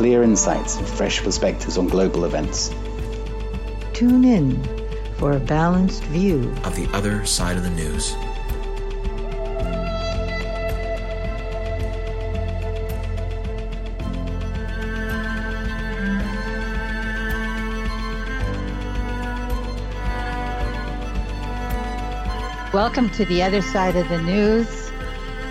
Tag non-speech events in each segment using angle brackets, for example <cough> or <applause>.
With clear insights and fresh perspectives on global events. Tune in for a balanced view of the other side of the news. Welcome to the other side of the news.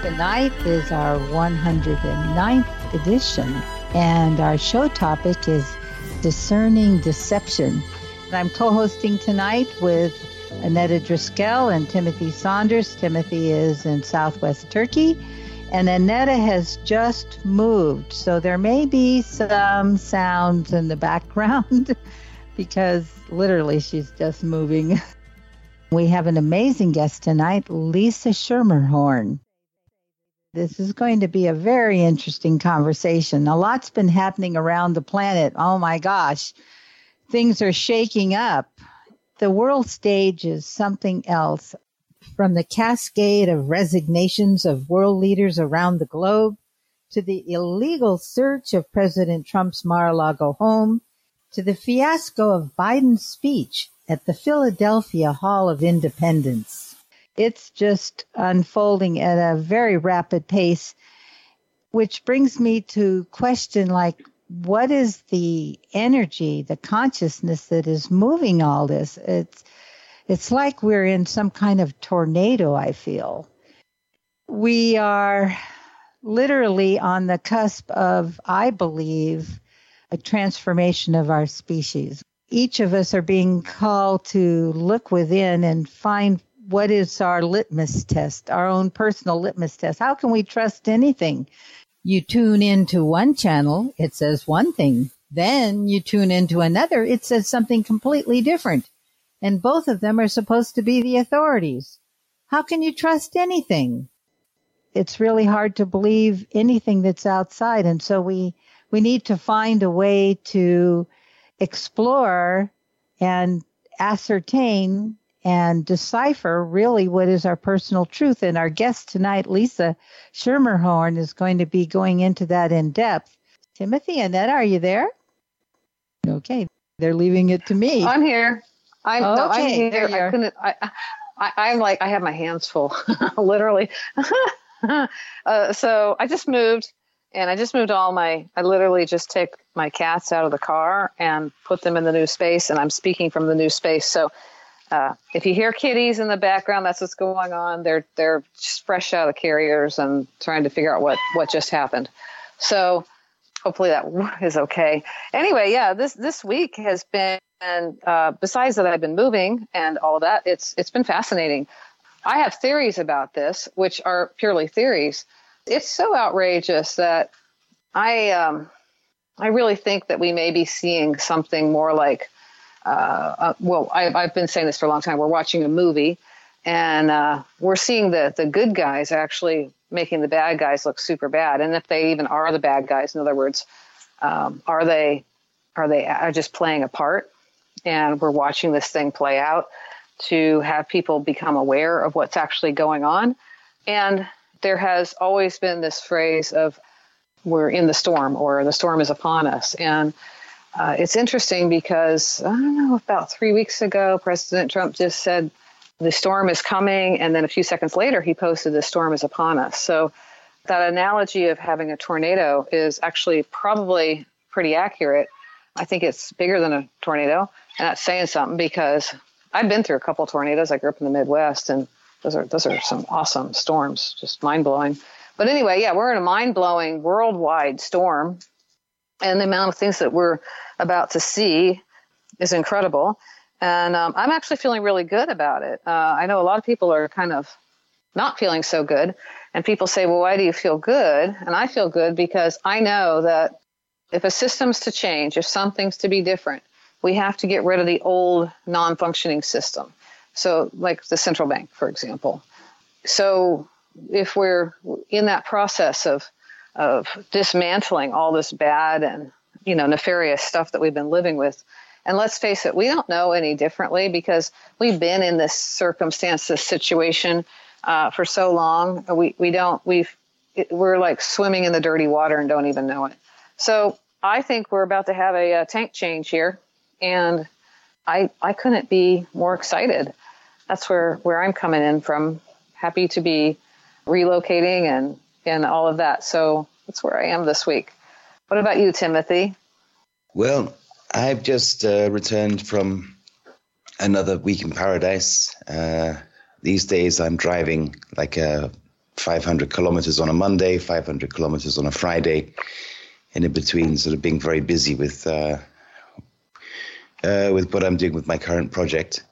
Tonight is our 109th edition, and our show topic is discerning deception. And I'm co hosting tonight with Annetta Driscoll and Timothy Saunders. Timothy is in southwest Turkey, and Annetta has just moved, so there may be some sounds in the background <laughs> because literally she's just moving. <laughs> We have an amazing guest tonight, Lisa Schermerhorn. This is going to be a very interesting conversation. A lot's been happening around the planet. Oh my gosh, things are shaking up. The world stage is something else. From the cascade of resignations of world leaders around the globe to the illegal search of President Trump's Mar-a-Lago home to the fiasco of Biden's speech at the Philadelphia Hall of Independence. It's just unfolding at a very rapid pace, which brings me to question like, what is the energy, the consciousness that is moving all this? It's, it's like we're in some kind of tornado, I feel. We are literally on the cusp of, I believe, a transformation of our species each of us are being called to look within and find what is our litmus test, our own personal litmus test. How can we trust anything? You tune into one channel, it says one thing. Then you tune into another, it says something completely different. And both of them are supposed to be the authorities. How can you trust anything? It's really hard to believe anything that's outside. And so we, we need to find a way to explore and ascertain and decipher really what is our personal truth. And our guest tonight, Lisa Schermerhorn, is going to be going into that in depth. Timothy, Annette, are you there? Okay, they're leaving it to me. I'm here. I'm, okay, no, I'm here. I couldn't. I, I, I'm like I have my hands full, <laughs> literally. <laughs> uh, so I just moved and I just moved all my, I literally just take my cats out of the car and put them in the new space. And I'm speaking from the new space. So uh, if you hear kitties in the background, that's what's going on. They're, they're just fresh out of the carriers and trying to figure out what, what just happened. So hopefully that <laughs> is okay. Anyway, yeah, this, this week has been, uh, besides that I've been moving and all of that, it's, it's been fascinating. I have theories about this, which are purely theories it's so outrageous that I um, I really think that we may be seeing something more like uh, uh, well I, I've been saying this for a long time. We're watching a movie and uh, we're seeing the the good guys actually making the bad guys look super bad, and if they even are the bad guys, in other words, um, are they are they are just playing a part? And we're watching this thing play out to have people become aware of what's actually going on. And there has always been this phrase of we're in the storm or the storm is upon us. And uh, it's interesting because I don't know, about three weeks ago, President Trump just said the storm is coming. And then a few seconds later, he posted the storm is upon us. So that analogy of having a tornado is actually probably pretty accurate. I think it's bigger than a tornado. And that's saying something because I've been through a couple tornadoes. I grew up in the Midwest, and those are those are some awesome storms, just mind blowing. But anyway, yeah, we're in a mind blowing worldwide storm, and the amount of things that we're about to see is incredible. And um, I'm actually feeling really good about it. Uh, I know a lot of people are kind of not feeling so good. And people say, well, why do you feel good? And I feel good because I know that if a system's to change, if something's to be different, we have to get rid of the old non functioning system. So, like the central bank, for example. So, if we're in that process of, of dismantling all this bad and you know nefarious stuff that we've been living with, and let's face it, we don't know any differently because we've been in this circumstance, this situation uh, for so long. We we don't we've we're like swimming in the dirty water and don't even know it. So I think we're about to have a, a tank change here, and I I couldn't be more excited. That's where where I'm coming in from. Happy to be relocating and and all of that. So that's where I am this week. What about you, Timothy? Well, I've just uh, returned from another week in paradise. Uh, these days, I'm driving like uh, 500 kilometers on a Monday, 500 kilometers on a Friday, and in between, sort of being very busy with uh, uh, with what I'm doing with my current project.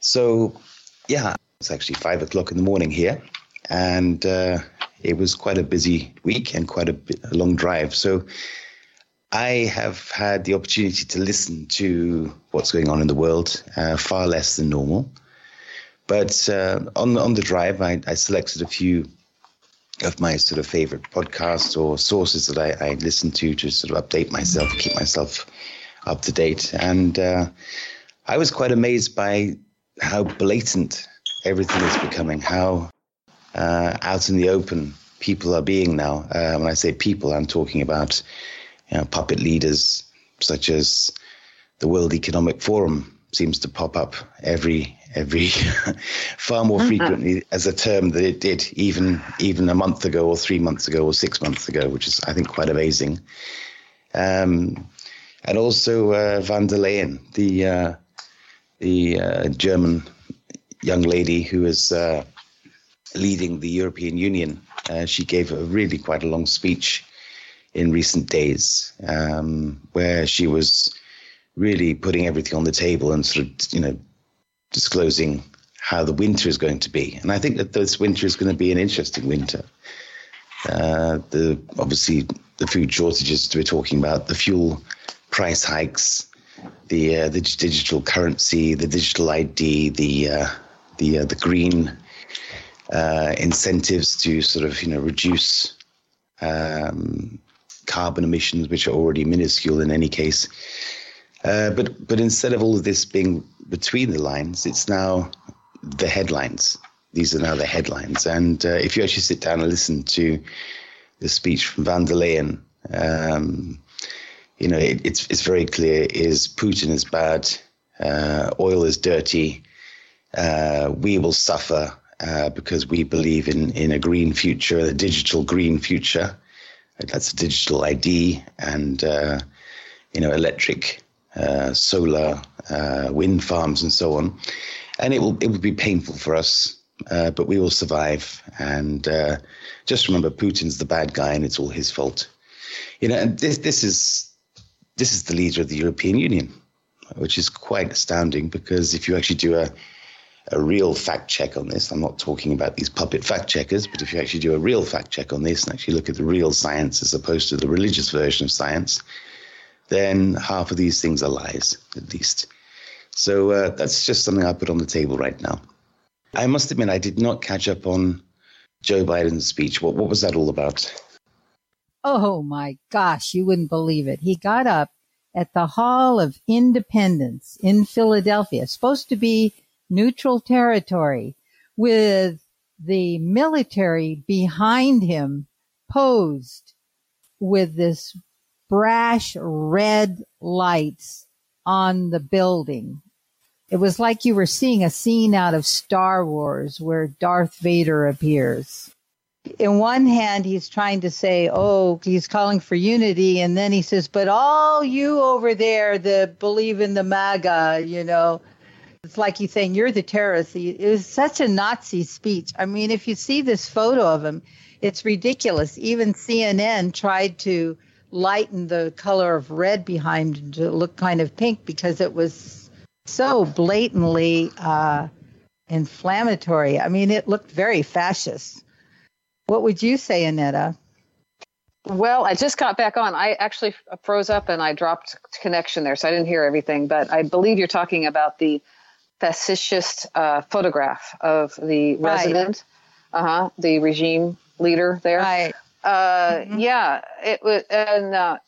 So, yeah, it's actually five o'clock in the morning here, and uh, it was quite a busy week and quite a, a long drive. So. I have had the opportunity to listen to what's going on in the world uh, far less than normal. But uh, on on the drive, I, I, selected a few of my sort of favorite podcasts or sources that I, I listen to to sort of update myself, keep myself up to date. And uh, I was quite amazed by how blatant everything is becoming, how out in the open people are being now. Uh, when I say people, I'm talking about you know, puppet leaders such as the World Economic Forum seems to pop up every every <laughs> far more uh-huh. frequently as a term than it did even even a month ago or three months ago or six months ago, which is I think quite amazing. Um, and also uh, van der Leyen, the uh, the uh, German young lady who is uh, leading the European Union. Uh, she gave a really quite a long speech in recent days um, where she was really putting everything on the table and sort of you know disclosing how the winter is going to be. And I think that this winter is going to be an interesting winter. Uh, the obviously the food shortages we're talking about, the fuel price hikes, the uh, the digital currency, the digital ID, the uh, the uh, the green uh, incentives to sort of you know reduce um, carbon emissions, which are already minuscule in any case. Uh, but but instead of all of this being between the lines, it's now the headlines. These are now the headlines. And uh, if you actually sit down and listen to the speech from van der Leyen, um, you know it, it's it's very clear: is Putin is bad, uh, oil is dirty, uh, we will suffer uh, because we believe in in a green future, a digital green future. That's a digital ID and you know electric uh, solar, uh, wind farms, and so on. And it will it will be painful for us, uh, but we will survive. And uh, just remember, Putin's the bad guy, and it's all his fault. You know, and this this is this is the leader of the European Union, which is quite astounding because if you actually do a a real fact check on this. I'm not talking about these puppet fact checkers, but if you actually do a real fact check on this and actually look at the real science as opposed to the religious version of science, then half of these things are lies, at least. So uh, that's just something I put on the table right now. I must admit, I did not catch up on Joe Biden's speech. What, what was that all about? Oh my gosh, you wouldn't believe it. He got up at the Hall of Independence in Philadelphia, supposed to be neutral territory, with the military behind him posed with this brash red lights on the building. It was like you were seeing a scene out of Star Wars where Darth Vader appears. In one hand, he's trying to say, oh, he's calling for unity. And then he says, but all you over there that believe in the MAGA, you know, it's like he's saying you're the terrorist. It was such a Nazi speech. I mean, if you see this photo of him, it's ridiculous. Even CNN tried to lighten the color of red behind him to look kind of pink because it was so blatantly uh, inflammatory. I mean, it looked very fascist. What would you say, Annetta? Well, I just got back on. I actually froze up and I dropped connection there, so I didn't hear everything. But I believe you're talking about the fascist uh, photograph of the right. resident, uh huh, the regime leader there. Right. Uh, mm-hmm. Yeah, it was, and uh,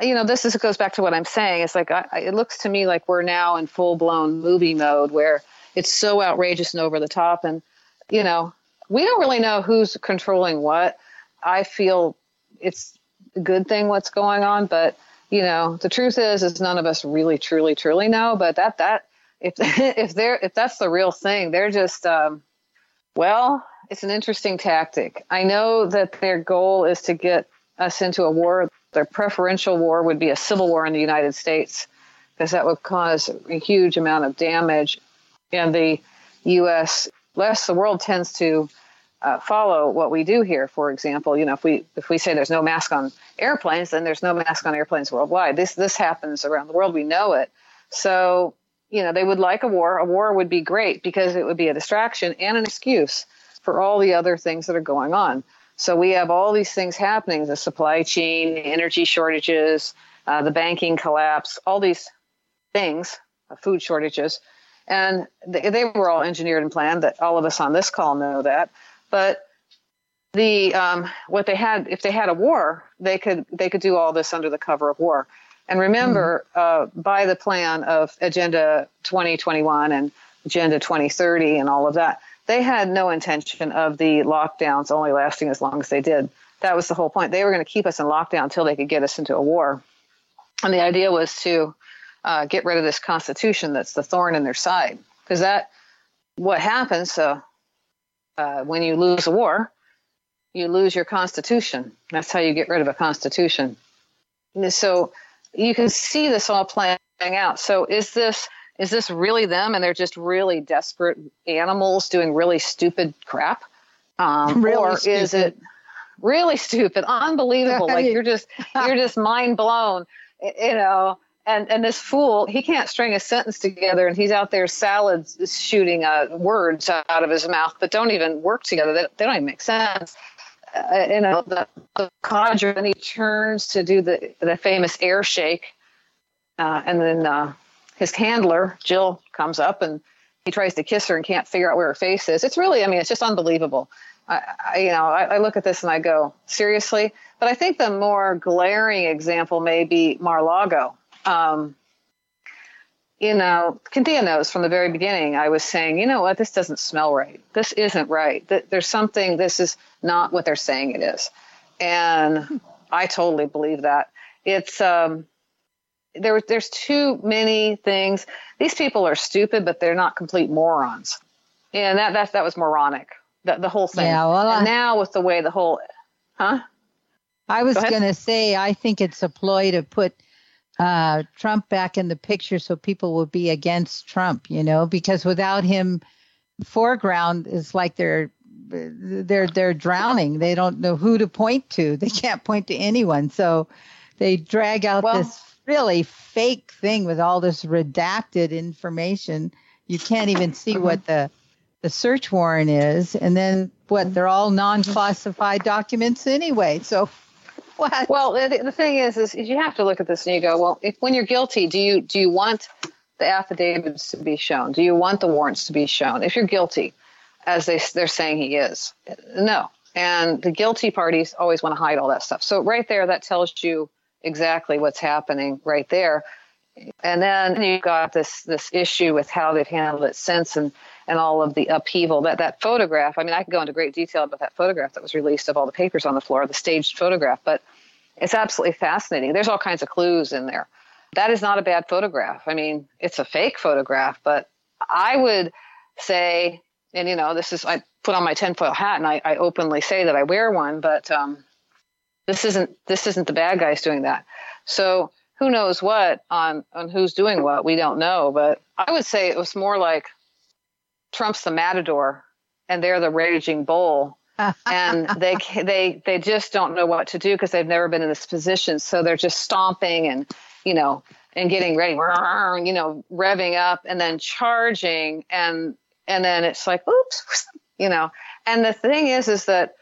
you know, this is goes back to what I'm saying. It's like I, it looks to me like we're now in full blown movie mode where it's so outrageous and over the top, and you know, we don't really know who's controlling what. I feel it's a good thing what's going on, but you know, the truth is, is none of us really, truly, truly know. But that that if <laughs> if they're if that's the real thing, they're just um, well, it's an interesting tactic. I know that their goal is to get us into a war. Their preferential war would be a civil war in the United States because that would cause a huge amount of damage. And the U.S. less the world tends to uh, follow what we do here. For example, you know, if we if we say there's no mask on airplanes, then there's no mask on airplanes worldwide. This this happens around the world. We know it. So you know, they would like a war. A war would be great because it would be a distraction and an excuse for all the other things that are going on. So we have all these things happening: the supply chain, energy shortages, uh, the banking collapse, all these things, uh, food shortages, and they, they were all engineered and planned. That all of us on this call know that. But the um, what they had, if they had a war, they could they could do all this under the cover of war. And remember, mm-hmm. uh, by the plan of Agenda 2021 and Agenda 2030 and all of that, they had no intention of the lockdowns only lasting as long as they did. That was the whole point. They were going to keep us in lockdown until they could get us into a war. And the idea was to uh, get rid of this constitution that's the thorn in their side. Because that, what happens uh, uh, when you lose a war, you lose your constitution. That's how you get rid of a constitution. And so you can see this all playing out. So is this is this really them and they're just really desperate animals doing really stupid crap? Um, <laughs> really or stupid. is it really stupid, unbelievable? like <laughs> you're just you're just mind blown, you know. And and this fool, he can't string a sentence together, and he's out there salads shooting uh, words out of his mouth that don't even work together. They, they don't even make sense. Uh, you know, the, the and he turns to do the the famous air shake, uh, and then uh, his handler, Jill, comes up and he tries to kiss her and can't figure out where her face is. It's really, I mean, it's just unbelievable. I, I you know, I, I, look at this and I go, seriously? But I think the more glaring example may be Mar-Lago. Um, you know, Cynthia knows from the very beginning, I was saying, you know what, this doesn't smell right. This isn't right. There's something, this is not what they're saying it is. And I totally believe that. It's, um, there, there's too many things. These people are stupid, but they're not complete morons. And that that that was moronic. The, the whole thing. Yeah. Well, and I, now with the way the whole, huh? I was Go gonna say I think it's a ploy to put uh, Trump back in the picture so people will be against Trump. You know, because without him, foreground is like they're they're they're drowning. They don't know who to point to. They can't point to anyone. So they drag out well, this really fake thing with all this redacted information. You can't even see what the the search warrant is, and then what? They're all non-classified documents anyway. So, <laughs> what? Well, the, the thing is, is, you have to look at this and you go, well, if when you're guilty, do you do you want the affidavits to be shown? Do you want the warrants to be shown? If you're guilty, as they they're saying he is, no. And the guilty parties always want to hide all that stuff. So right there, that tells you exactly what's happening right there. And then you've got this this issue with how they've handled it since and, and all of the upheaval. That that photograph, I mean, I could go into great detail about that photograph that was released of all the papers on the floor, the staged photograph, but it's absolutely fascinating. There's all kinds of clues in there. That is not a bad photograph. I mean, it's a fake photograph, but I would say, and you know, this is I put on my tinfoil hat and I, I openly say that I wear one, but um, this isn't this isn't the bad guys doing that. So who knows what on on who's doing what. We don't know, but I would say it was more like Trump's the matador and they're the raging bull. <laughs> and they they they just don't know what to do because they've never been in this position. So they're just stomping and you know and getting ready, you know, revving up and then charging and and then it's like oops, <laughs> you know. And the thing is, is that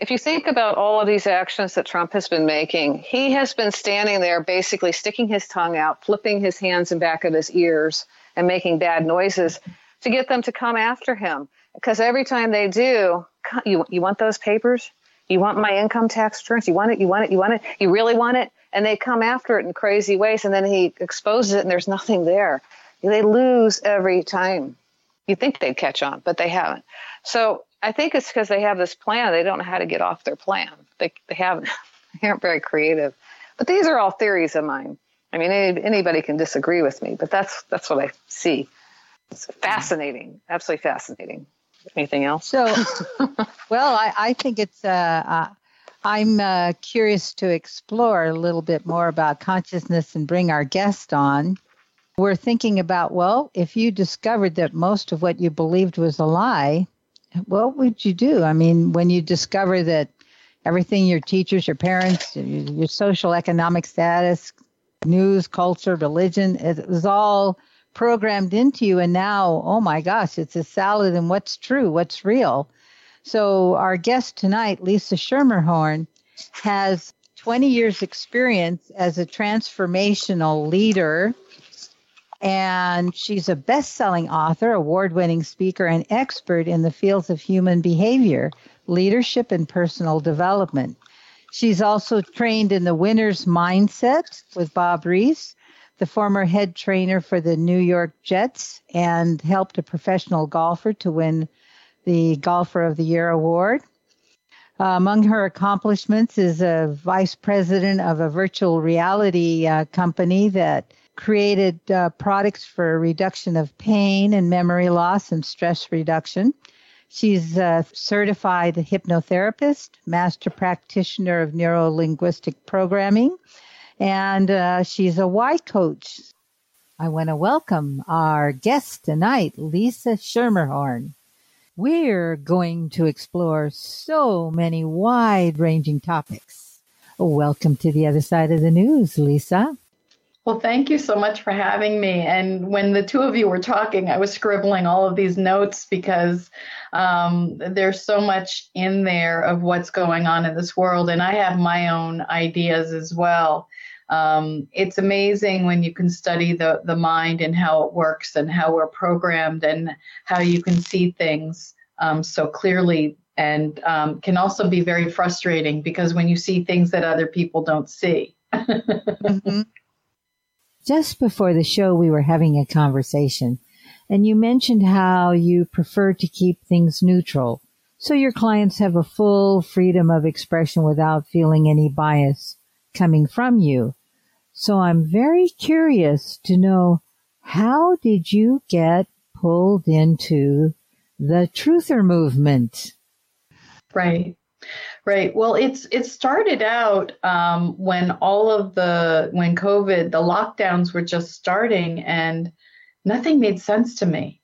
if you think about all of these actions that Trump has been making, he has been standing there basically sticking his tongue out, flipping his hands in back of his ears, and making bad noises to get them to come after him. Because every time they do, you, you want those papers? You want my income tax returns? You want it? You want it? You want it? You really want it? And they come after it in crazy ways, and then he exposes it, and there's nothing there. They lose every time. You think they'd catch on, but they haven't. So I think it's because they have this plan. They don't know how to get off their plan. They they haven't. <laughs> They aren't very creative. But these are all theories of mine. I mean, any, anybody can disagree with me, but that's that's what I see. It's fascinating, absolutely fascinating. Anything else? So, <laughs> well, I, I think it's. Uh, uh, I'm uh, curious to explore a little bit more about consciousness and bring our guest on. We're thinking about well, if you discovered that most of what you believed was a lie, what would you do? I mean, when you discover that everything your teachers, your parents, your social economic status, news, culture, religion, it was all programmed into you. And now, oh my gosh, it's a salad and what's true, what's real. So, our guest tonight, Lisa Schermerhorn, has 20 years' experience as a transformational leader and she's a best selling author, award winning speaker, and expert in the fields of human behavior, leadership, and personal development. She's also trained in the winner's mindset with Bob Reese, the former head trainer for the New York Jets, and helped a professional golfer to win the Golfer of the Year award. Uh, among her accomplishments is a vice president of a virtual reality uh, company that created uh, products for reduction of pain and memory loss and stress reduction. She's a certified hypnotherapist, master practitioner of neuro linguistic programming, and uh, she's a Y coach. I want to welcome our guest tonight, Lisa Schermerhorn. We're going to explore so many wide ranging topics. Welcome to the other side of the news, Lisa. Well, thank you so much for having me. And when the two of you were talking, I was scribbling all of these notes because um, there's so much in there of what's going on in this world. And I have my own ideas as well. Um, it's amazing when you can study the, the mind and how it works and how we're programmed and how you can see things um, so clearly and um, can also be very frustrating because when you see things that other people don't see. mm-hmm. <laughs> Just before the show, we were having a conversation, and you mentioned how you prefer to keep things neutral so your clients have a full freedom of expression without feeling any bias coming from you. So I'm very curious to know how did you get pulled into the truther movement? Right. Right. Well, it's it started out um, when all of the when COVID, the lockdowns were just starting, and nothing made sense to me.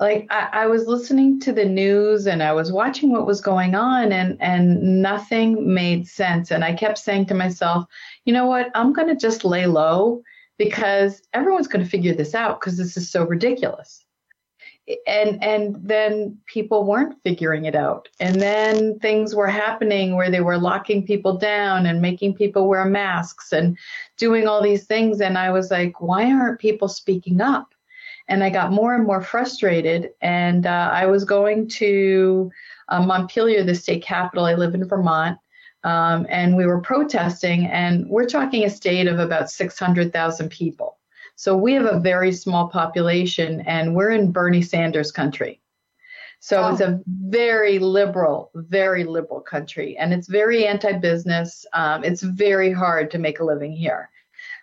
Like I, I was listening to the news and I was watching what was going on, and and nothing made sense. And I kept saying to myself, you know what? I'm going to just lay low because everyone's going to figure this out because this is so ridiculous and and then people weren't figuring it out and then things were happening where they were locking people down and making people wear masks and doing all these things and i was like why aren't people speaking up and i got more and more frustrated and uh, i was going to uh, montpelier the state capital i live in vermont um, and we were protesting and we're talking a state of about 600000 people so we have a very small population and we're in Bernie Sanders country. So oh. it's a very liberal, very liberal country, and it's very anti-business. Um, it's very hard to make a living here.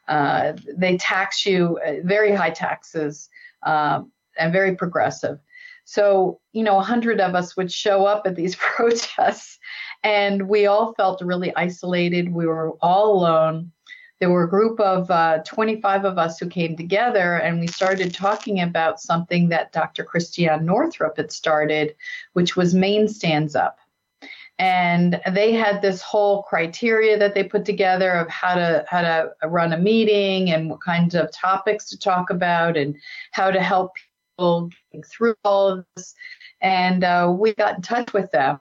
Uh, they tax you uh, very high taxes um, and very progressive. So you know, a hundred of us would show up at these <laughs> protests, and we all felt really isolated. We were all alone there were a group of uh, 25 of us who came together and we started talking about something that Dr. Christiane Northrup had started, which was Maine Stands Up. And they had this whole criteria that they put together of how to how to run a meeting and what kinds of topics to talk about and how to help people through all of this. And uh, we got in touch with them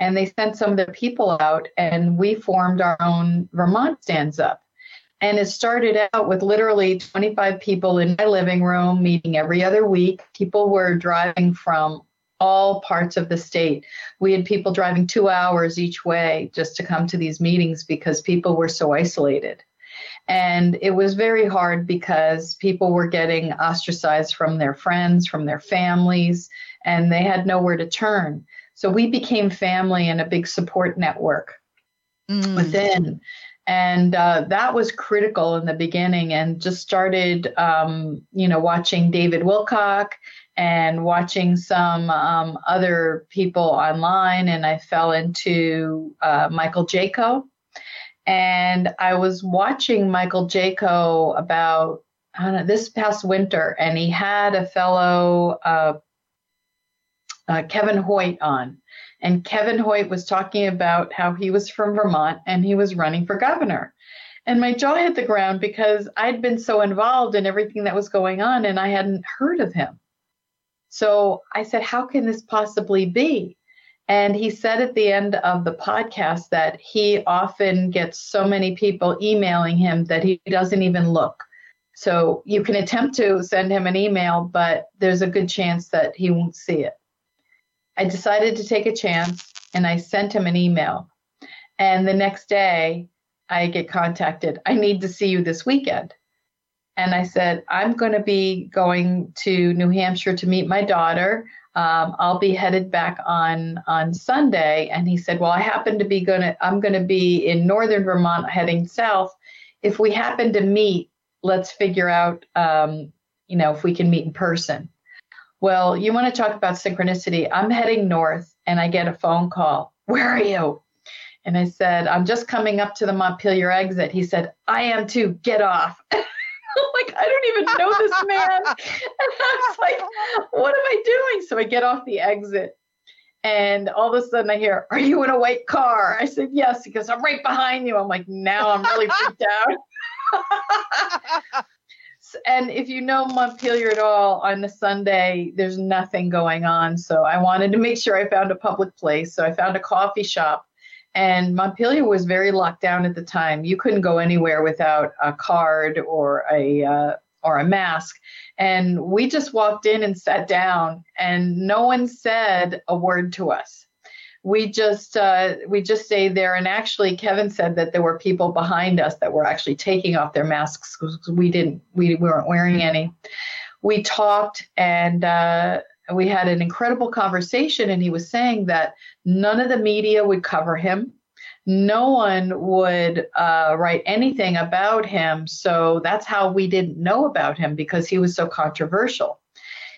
and they sent some of their people out and we formed our own Vermont Stands Up. And it started out with literally 25 people in my living room meeting every other week. People were driving from all parts of the state. We had people driving two hours each way just to come to these meetings because people were so isolated. And it was very hard because people were getting ostracized from their friends, from their families, and they had nowhere to turn. So we became family and a big support network mm. within and uh, that was critical in the beginning and just started um, you know watching david wilcock and watching some um, other people online and i fell into uh, michael jaco and i was watching michael jaco about know, this past winter and he had a fellow uh, uh kevin hoyt on and Kevin Hoyt was talking about how he was from Vermont and he was running for governor. And my jaw hit the ground because I'd been so involved in everything that was going on and I hadn't heard of him. So I said, How can this possibly be? And he said at the end of the podcast that he often gets so many people emailing him that he doesn't even look. So you can attempt to send him an email, but there's a good chance that he won't see it. I decided to take a chance and I sent him an email. And the next day, I get contacted. I need to see you this weekend. And I said, I'm going to be going to New Hampshire to meet my daughter. Um, I'll be headed back on on Sunday. And he said, Well, I happen to be going to, I'm going to be in northern Vermont heading south. If we happen to meet, let's figure out, um, you know, if we can meet in person. Well, you want to talk about synchronicity. I'm heading north and I get a phone call. <laughs> Where are you? And I said, I'm just coming up to the Montpelier exit. He said, I am too. Get off. <laughs> <laughs> Like, I don't even know this man. <laughs> And I was like, what am I doing? So I get off the exit and all of a sudden I hear, Are you in a white car? I said, Yes. He goes, I'm right behind you. I'm like, Now I'm really freaked out. <laughs> and if you know Montpelier at all, on the Sunday, there's nothing going on. So I wanted to make sure I found a public place. So I found a coffee shop. And Montpelier was very locked down at the time. You couldn't go anywhere without a card or a uh, or a mask. And we just walked in and sat down, and no one said a word to us we just uh, we just stayed there and actually kevin said that there were people behind us that were actually taking off their masks because we didn't we weren't wearing any we talked and uh, we had an incredible conversation and he was saying that none of the media would cover him. No one would uh, write anything about him. So that's how we didn't know about him because he was so controversial.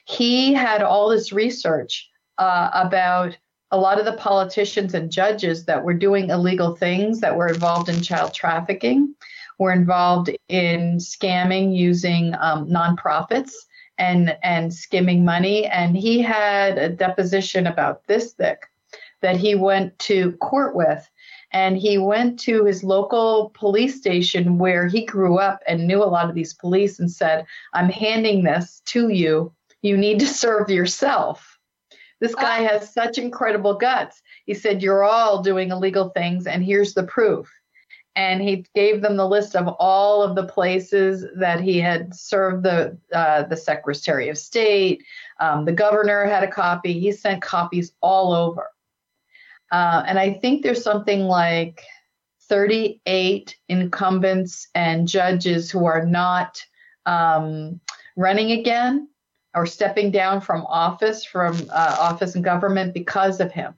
He had all this research uh, about a lot of the politicians and judges that were doing illegal things that were involved in child trafficking were involved in scamming using um, nonprofits and and skimming money. And he had a deposition about this thick that he went to court with. And he went to his local police station where he grew up and knew a lot of these police and said i'm handing this to you. You need to serve yourself. This guy uh, has such incredible guts. He said, You're all doing illegal things, and here's the proof. And he gave them the list of all of the places that he had served the uh, the Secretary of State. Um, the governor had a copy. He sent copies all over. Uh, and I think there's something like 38 incumbents and judges who are not um, running again or stepping down from office, from uh, office and government because of him.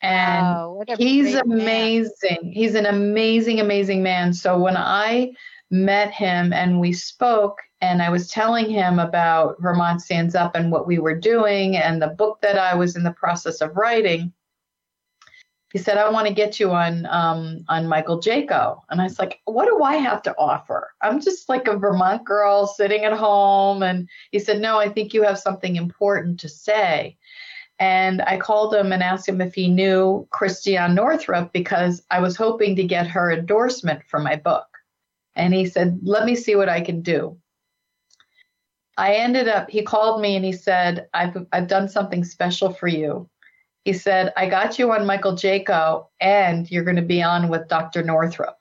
And wow, he's amazing. Man. He's an amazing, amazing man. So when I met him and we spoke, and I was telling him about Vermont Stands Up and what we were doing and the book that I was in the process of writing, he said, I want to get you on um, on Michael Jaco. And I was like, what do I have to offer? I'm just like a Vermont girl sitting at home. And he said, no, I think you have something important to say. And I called him and asked him if he knew Christiane Northrup because I was hoping to get her endorsement for my book. And he said, let me see what I can do. I ended up, he called me and he said, I've, I've done something special for you. He said, I got you on Michael Jaco and you're going to be on with Dr. Northrup.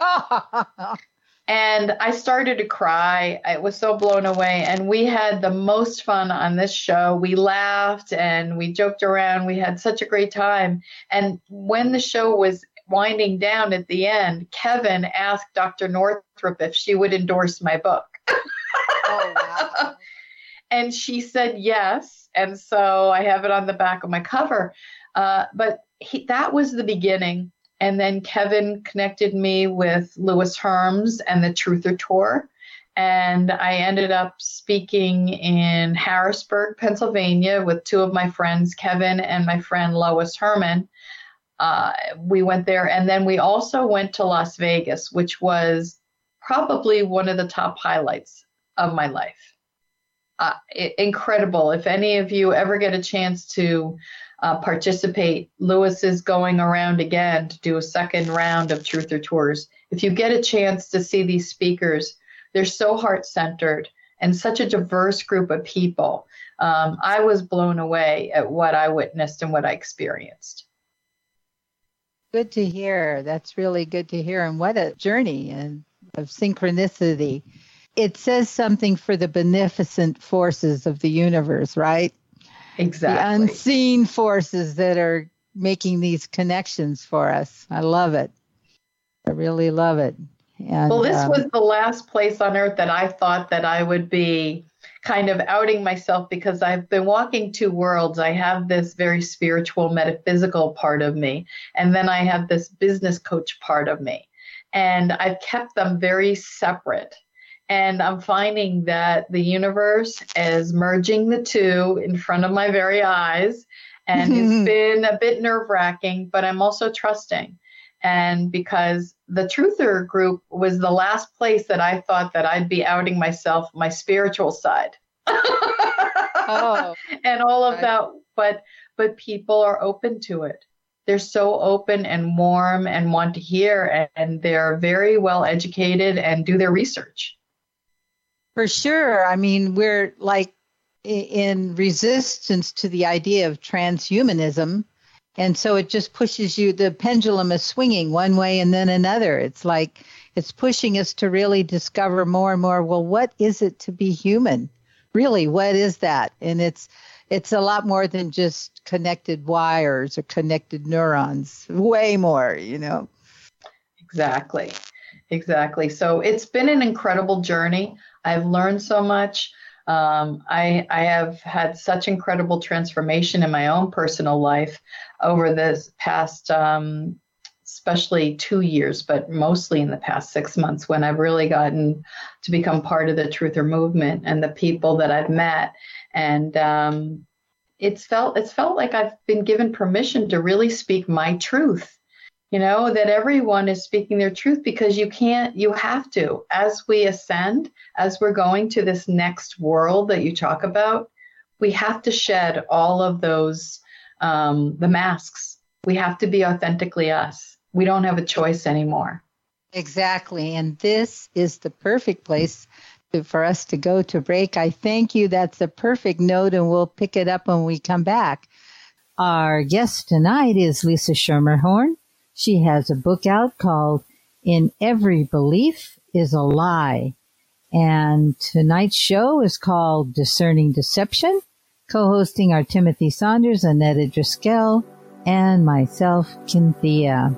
<laughs> and I started to cry. I was so blown away. And we had the most fun on this show. We laughed and we joked around. We had such a great time. And when the show was winding down at the end, Kevin asked Dr. Northrup if she would endorse my book. oh, wow. <laughs> and she said yes and so I have it on the back of my cover. Uh, but he, that was the beginning. And then Kevin connected me with Lewis Herms and the Truther Tour. And I ended up speaking in Harrisburg, Pennsylvania, with two of my friends, Kevin and my friend Lois Herman. Uh, we went there. And then we also went to Las Vegas, which was probably one of the top highlights of my life uh, incredible. If any of you ever get a chance to uh, participate, Lewis is going around again to do a second round of Truther Tours. If you get a chance to see these speakers, they're so heart centered and such a diverse group of people. Um, I was blown away at what I witnessed and what I experienced. Good to hear. That's really good to hear. And what a journey and of synchronicity it says something for the beneficent forces of the universe, right? Exactly. The unseen forces that are making these connections for us. I love it. I really love it. And, well, this um, was the last place on earth that I thought that I would be kind of outing myself because I've been walking two worlds. I have this very spiritual, metaphysical part of me, and then I have this business coach part of me. And I've kept them very separate. And I'm finding that the universe is merging the two in front of my very eyes. And it's <laughs> been a bit nerve wracking, but I'm also trusting. And because the Truther group was the last place that I thought that I'd be outing myself, my spiritual side. oh, <laughs> and all of that. But but people are open to it. They're so open and warm and want to hear, and they're very well educated and do their research. For sure. I mean, we're like in resistance to the idea of transhumanism. And so it just pushes you, the pendulum is swinging one way and then another. It's like it's pushing us to really discover more and more well, what is it to be human? Really, what is that? And it's, it's a lot more than just connected wires or connected neurons, way more, you know. Exactly. Exactly. So it's been an incredible journey. I've learned so much. Um, I, I have had such incredible transformation in my own personal life over this past, um, especially two years, but mostly in the past six months when I've really gotten to become part of the Truther movement and the people that I've met. And um, it's felt it's felt like I've been given permission to really speak my truth you know that everyone is speaking their truth because you can't you have to. As we ascend as we're going to this next world that you talk about we have to shed all of those um, the masks. We have to be authentically us. We don't have a choice anymore. Exactly. And this is the perfect place to, for us to go to break. I thank you. That's the perfect note and we'll pick it up when we come back. Our guest tonight is lisa schermerhorn she has a book out called In Every Belief is a Lie. And tonight's show is called Discerning Deception. Co-hosting are Timothy Saunders, Annetta Driscoll, and myself, Kynthia.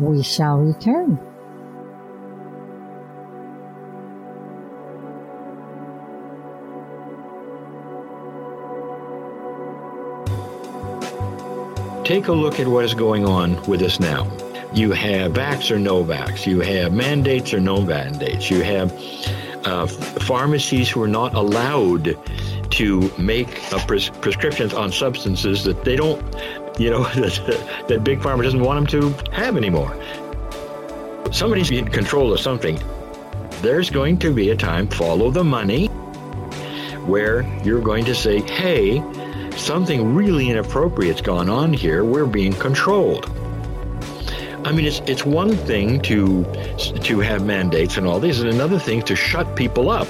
We shall return. Take a look at what is going on with us now. You have vax or no vax. You have mandates or no mandates. You have uh, pharmacies who are not allowed to make uh, pres- prescriptions on substances that they don't you know, <laughs> that, that Big Pharma doesn't want them to have anymore. Somebody's in control of something. There's going to be a time, follow the money, where you're going to say, hey, something really inappropriate's gone on here. We're being controlled. I mean, it's it's one thing to to have mandates and all this, and another thing to shut people up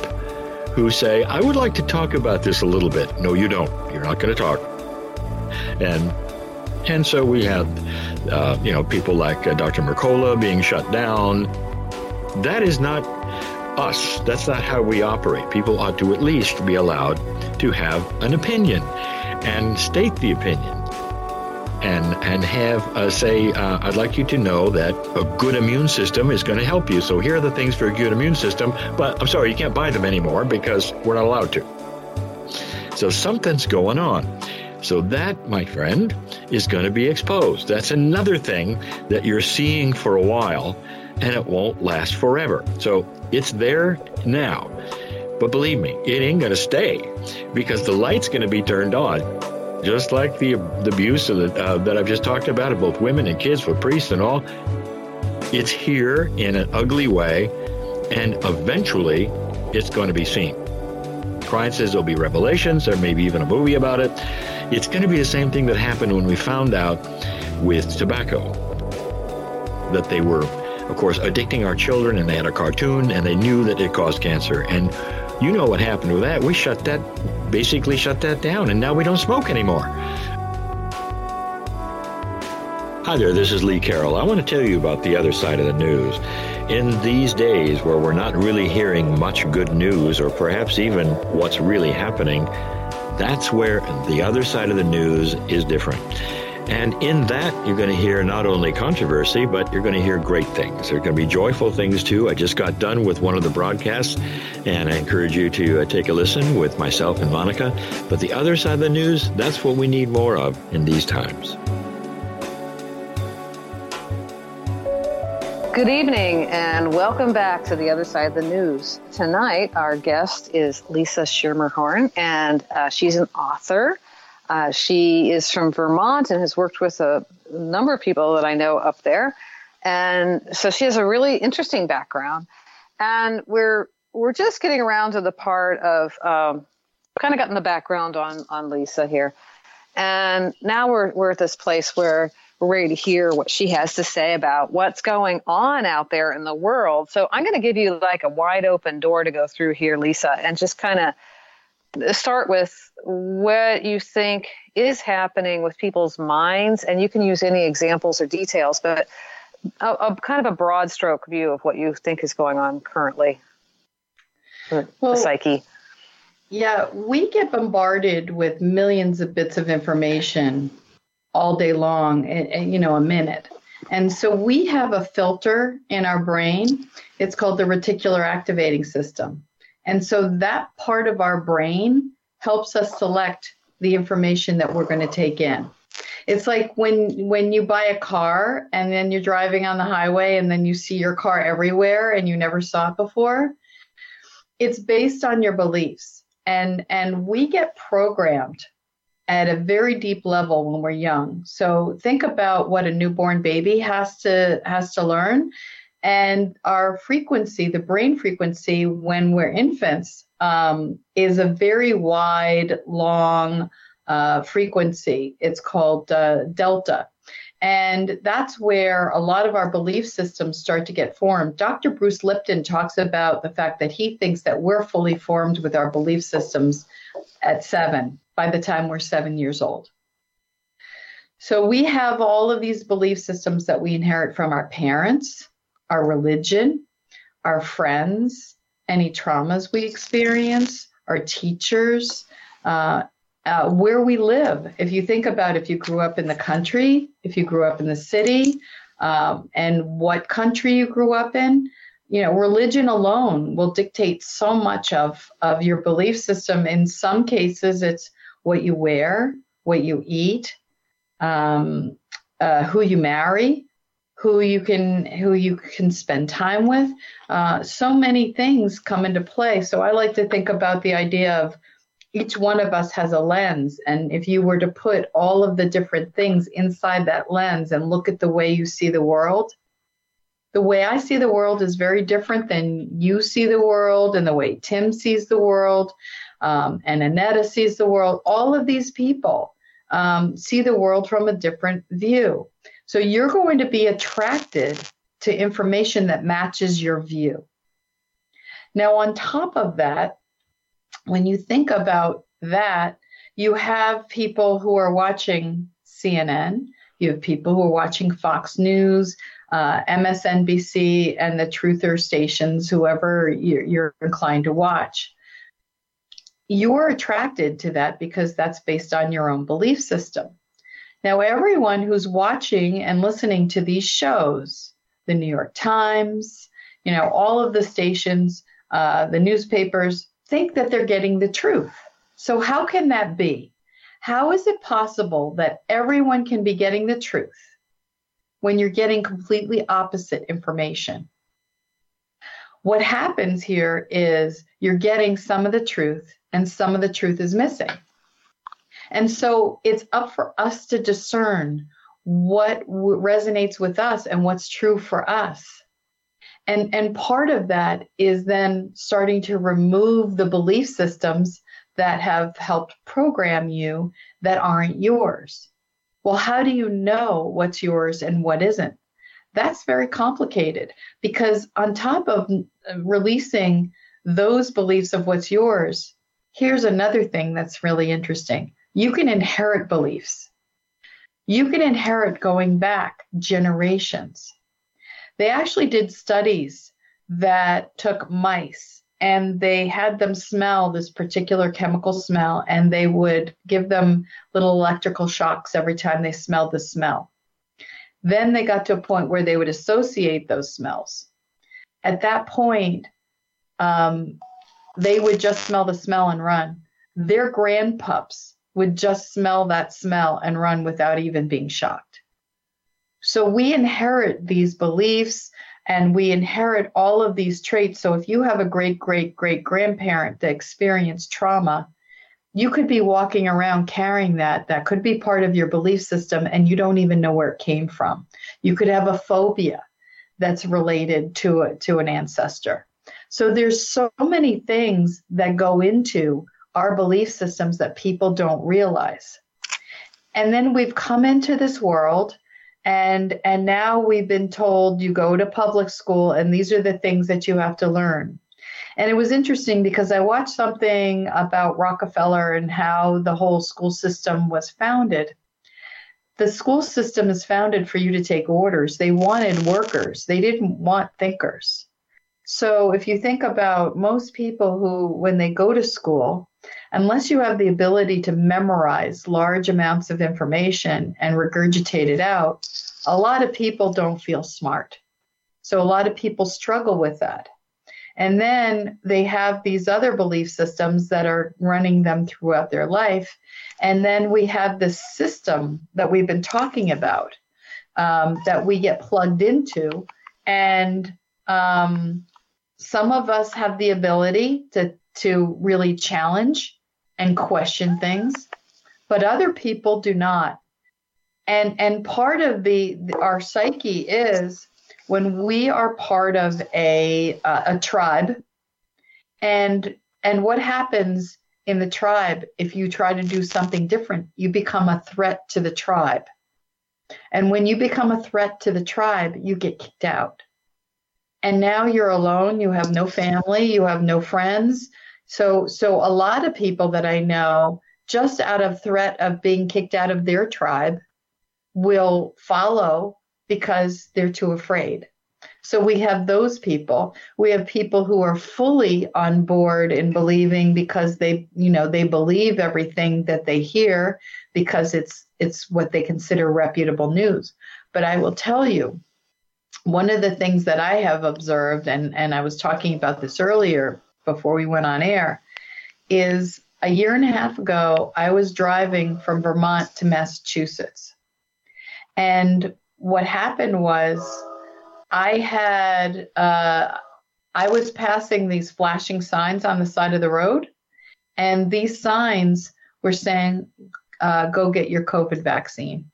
who say, "I would like to talk about this a little bit." No, you don't. You're not going to talk. And and so we have, uh, you know, people like uh, Dr. Mercola being shut down. That is not us. That's not how we operate. People ought to at least be allowed to have an opinion and state the opinion and and have uh, say uh, I'd like you to know that a good immune system is going to help you. So here are the things for a good immune system, but I'm sorry you can't buy them anymore because we're not allowed to. So something's going on. So that, my friend, is going to be exposed. That's another thing that you're seeing for a while and it won't last forever. So it's there now. But believe me, it ain't going to stay because the light's going to be turned on. Just like the, the abuse the, uh, that I've just talked about of both women and kids with priests and all, it's here in an ugly way, and eventually it's going to be seen. Kryon says there'll be revelations, there may be even a movie about it. It's going to be the same thing that happened when we found out with tobacco that they were of course, addicting our children, and they had a cartoon, and they knew that it caused cancer. And you know what happened with that. We shut that, basically shut that down, and now we don't smoke anymore. Hi there, this is Lee Carroll. I want to tell you about the other side of the news. In these days where we're not really hearing much good news, or perhaps even what's really happening, that's where the other side of the news is different. And in that, you're going to hear not only controversy, but you're going to hear great things. There are going to be joyful things too. I just got done with one of the broadcasts, and I encourage you to uh, take a listen with myself and Monica. But the other side of the news, that's what we need more of in these times. Good evening and welcome back to the other side of the news. Tonight, our guest is Lisa Schermerhorn, and uh, she's an author. Uh, she is from Vermont and has worked with a number of people that I know up there. And so she has a really interesting background. And we're we're just getting around to the part of um, kind of gotten the background on on Lisa here. And now we're we're at this place where we're ready to hear what she has to say about what's going on out there in the world. So I'm going to give you like a wide open door to go through here, Lisa, and just kind of start with what you think is happening with people's minds, and you can use any examples or details, but a, a kind of a broad stroke view of what you think is going on currently. Well, the psyche. Yeah, we get bombarded with millions of bits of information all day long, and, you know, a minute. And so we have a filter in our brain. It's called the reticular activating system. And so that part of our brain helps us select the information that we're going to take in. It's like when when you buy a car and then you're driving on the highway and then you see your car everywhere and you never saw it before. It's based on your beliefs. And and we get programmed at a very deep level when we're young. So think about what a newborn baby has to has to learn and our frequency, the brain frequency when we're infants, um, is a very wide, long uh, frequency. It's called uh, delta. And that's where a lot of our belief systems start to get formed. Dr. Bruce Lipton talks about the fact that he thinks that we're fully formed with our belief systems at seven, by the time we're seven years old. So we have all of these belief systems that we inherit from our parents, our religion, our friends, any traumas we experience, our teachers, uh, uh, where we live. If you think about if you grew up in the country, if you grew up in the city, um, and what country you grew up in, you know, religion alone will dictate so much of, of your belief system. In some cases, it's what you wear, what you eat, um, uh, who you marry, who you can who you can spend time with. Uh, so many things come into play. So I like to think about the idea of each one of us has a lens. And if you were to put all of the different things inside that lens and look at the way you see the world, the way I see the world is very different than you see the world and the way Tim sees the world um, and Annetta sees the world. All of these people um, see the world from a different view. So you're going to be attracted to information that matches your view. Now, on top of that, when you think about that, you have people who are watching CNN, you have people who are watching Fox News, uh, MSNBC, and the truther stations, whoever you're, you're inclined to watch. You're attracted to that because that's based on your own belief system. Now, everyone who's watching and listening to these shows, the New York Times, you know, all of the stations, uh, the newspapers, think that they're getting the truth. So, how can that be? How is it possible that everyone can be getting the truth when you're getting completely opposite information? What happens here is you're getting some of the truth and some of the truth is missing. And so it's up for us to discern what w- resonates with us and what's true for us. And, and part of that is then starting to remove the belief systems that have helped program you that aren't yours. Well, how do you know what's yours and what isn't? That's very complicated because, on top of uh, releasing those beliefs of what's yours, here's another thing that's really interesting you can inherit beliefs. You can inherit going back generations. They actually did studies that took mice and they had them smell this particular chemical smell and they would give them little electrical shocks every time they smelled the smell. Then they got to a point where they would associate those smells. At that point, um, they would just smell the smell and run. Their grandpups would just smell that smell and run without even being shocked. So we inherit these beliefs and we inherit all of these traits. So if you have a great, great, great grandparent that experienced trauma, you could be walking around carrying that. That could be part of your belief system and you don't even know where it came from. You could have a phobia that's related to a, to an ancestor. So there's so many things that go into our belief systems that people don't realize. And then we've come into this world and and now we've been told you go to public school and these are the things that you have to learn. And it was interesting because I watched something about Rockefeller and how the whole school system was founded. The school system is founded for you to take orders. They wanted workers. They didn't want thinkers. So if you think about most people who, when they go to school, unless you have the ability to memorize large amounts of information and regurgitate it out, a lot of people don't feel smart. So a lot of people struggle with that. And then they have these other belief systems that are running them throughout their life. And then we have this system that we've been talking about um, that we get plugged into. And um, some of us have the ability to to really challenge and question things, but other people do not. And and part of the our psyche is when we are part of a a tribe, and and what happens in the tribe if you try to do something different, you become a threat to the tribe. And when you become a threat to the tribe, you get kicked out. And now you're alone, you have no family, you have no friends, so, so a lot of people that I know, just out of threat of being kicked out of their tribe, will follow because they're too afraid. So we have those people. We have people who are fully on board in believing because they, you know, they believe everything that they hear because it's it's what they consider reputable news. But I will tell you, one of the things that I have observed, and, and I was talking about this earlier before we went on air is a year and a half ago, I was driving from Vermont to Massachusetts. And what happened was I had, uh, I was passing these flashing signs on the side of the road. And these signs were saying, uh, go get your COVID vaccine.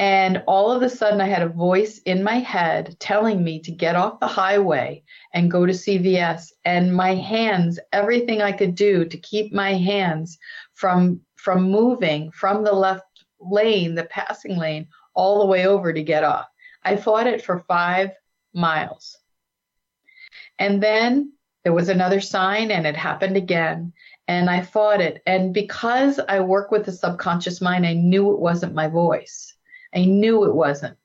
And all of a sudden, I had a voice in my head telling me to get off the highway and go to CVS. And my hands, everything I could do to keep my hands from from moving from the left lane, the passing lane, all the way over to get off. I fought it for five miles. And then there was another sign, and it happened again. And I fought it. And because I work with the subconscious mind, I knew it wasn't my voice. I knew it wasn't.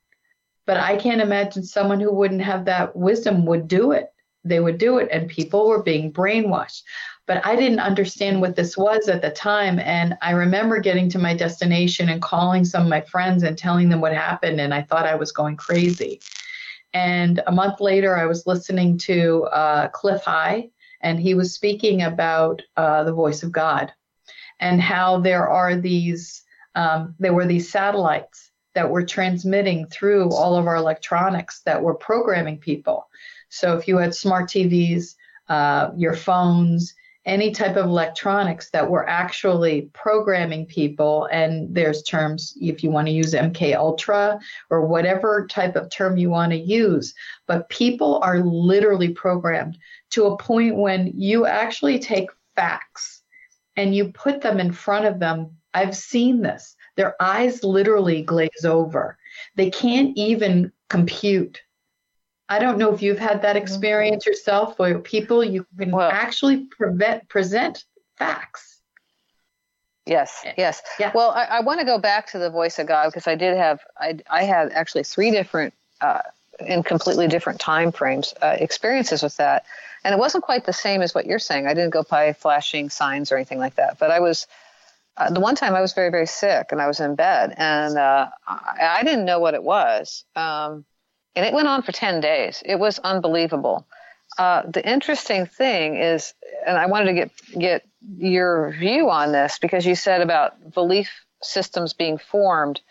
But I can't imagine someone who wouldn't have that wisdom would do it. They would do it, and people were being brainwashed. But I didn't understand what this was at the time. And I remember getting to my destination and calling some of my friends and telling them what happened. And I thought I was going crazy. And a month later, I was listening to uh, Cliff High, and he was speaking about uh, the voice of God and how there are these, um, there were these satellites that were transmitting through all of our electronics that were programming people. So if you had smart TVs, uh, your phones, any type of electronics that were actually programming people, and there's terms if you want to use MK Ultra or whatever type of term you want to use, but people are literally programmed to a point when you actually take facts and you put them in front of them. I've seen this their eyes literally glaze over. They can't even compute. I don't know if you've had that mm-hmm. experience yourself where people you can well, actually prevent, present facts. Yes, eh, yes. Yeah. Well, I, I want to go back to the voice of God because I did have I I had actually three different uh, in completely different time frames uh, experiences with that, and it wasn't quite the same as what you're saying. I didn't go by flashing signs or anything like that, but I was uh, the one time I was very, very sick and I was in bed and uh, I, I, didn't know what it was. Um, and it went on for 10 days. It was unbelievable. Uh, the interesting thing is, and I wanted to get, get your view on this because you said about belief systems being formed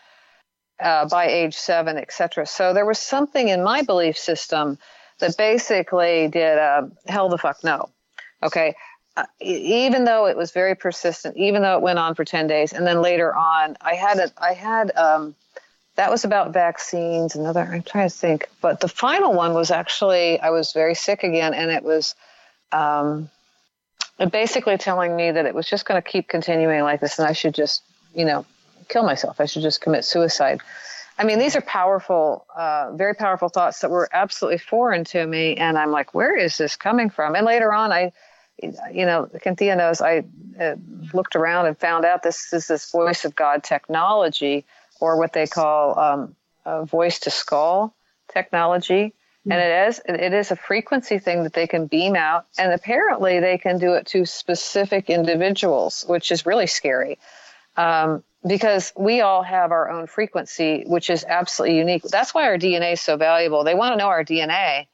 uh, by age seven, et cetera. So there was something in my belief system that basically did uh, hell the fuck no. Okay even though it was very persistent, even though it went on for 10 days, and then later on, I had a, I had, um, that was about vaccines. Another, I'm trying to think, but the final one was actually, I was very sick again, and it was um, basically telling me that it was just going to keep continuing like this, and I should just, you know, kill myself. I should just commit suicide. I mean, these are powerful, uh, very powerful thoughts that were absolutely foreign to me, and I'm like, where is this coming from? And later on, I you know, Cynthia knows I uh, looked around and found out this is this voice of God technology, or what they call um, voice to skull technology. Mm-hmm. And it is it is a frequency thing that they can beam out, and apparently they can do it to specific individuals, which is really scary. Um, because we all have our own frequency, which is absolutely unique. That's why our DNA is so valuable. They want to know our DNA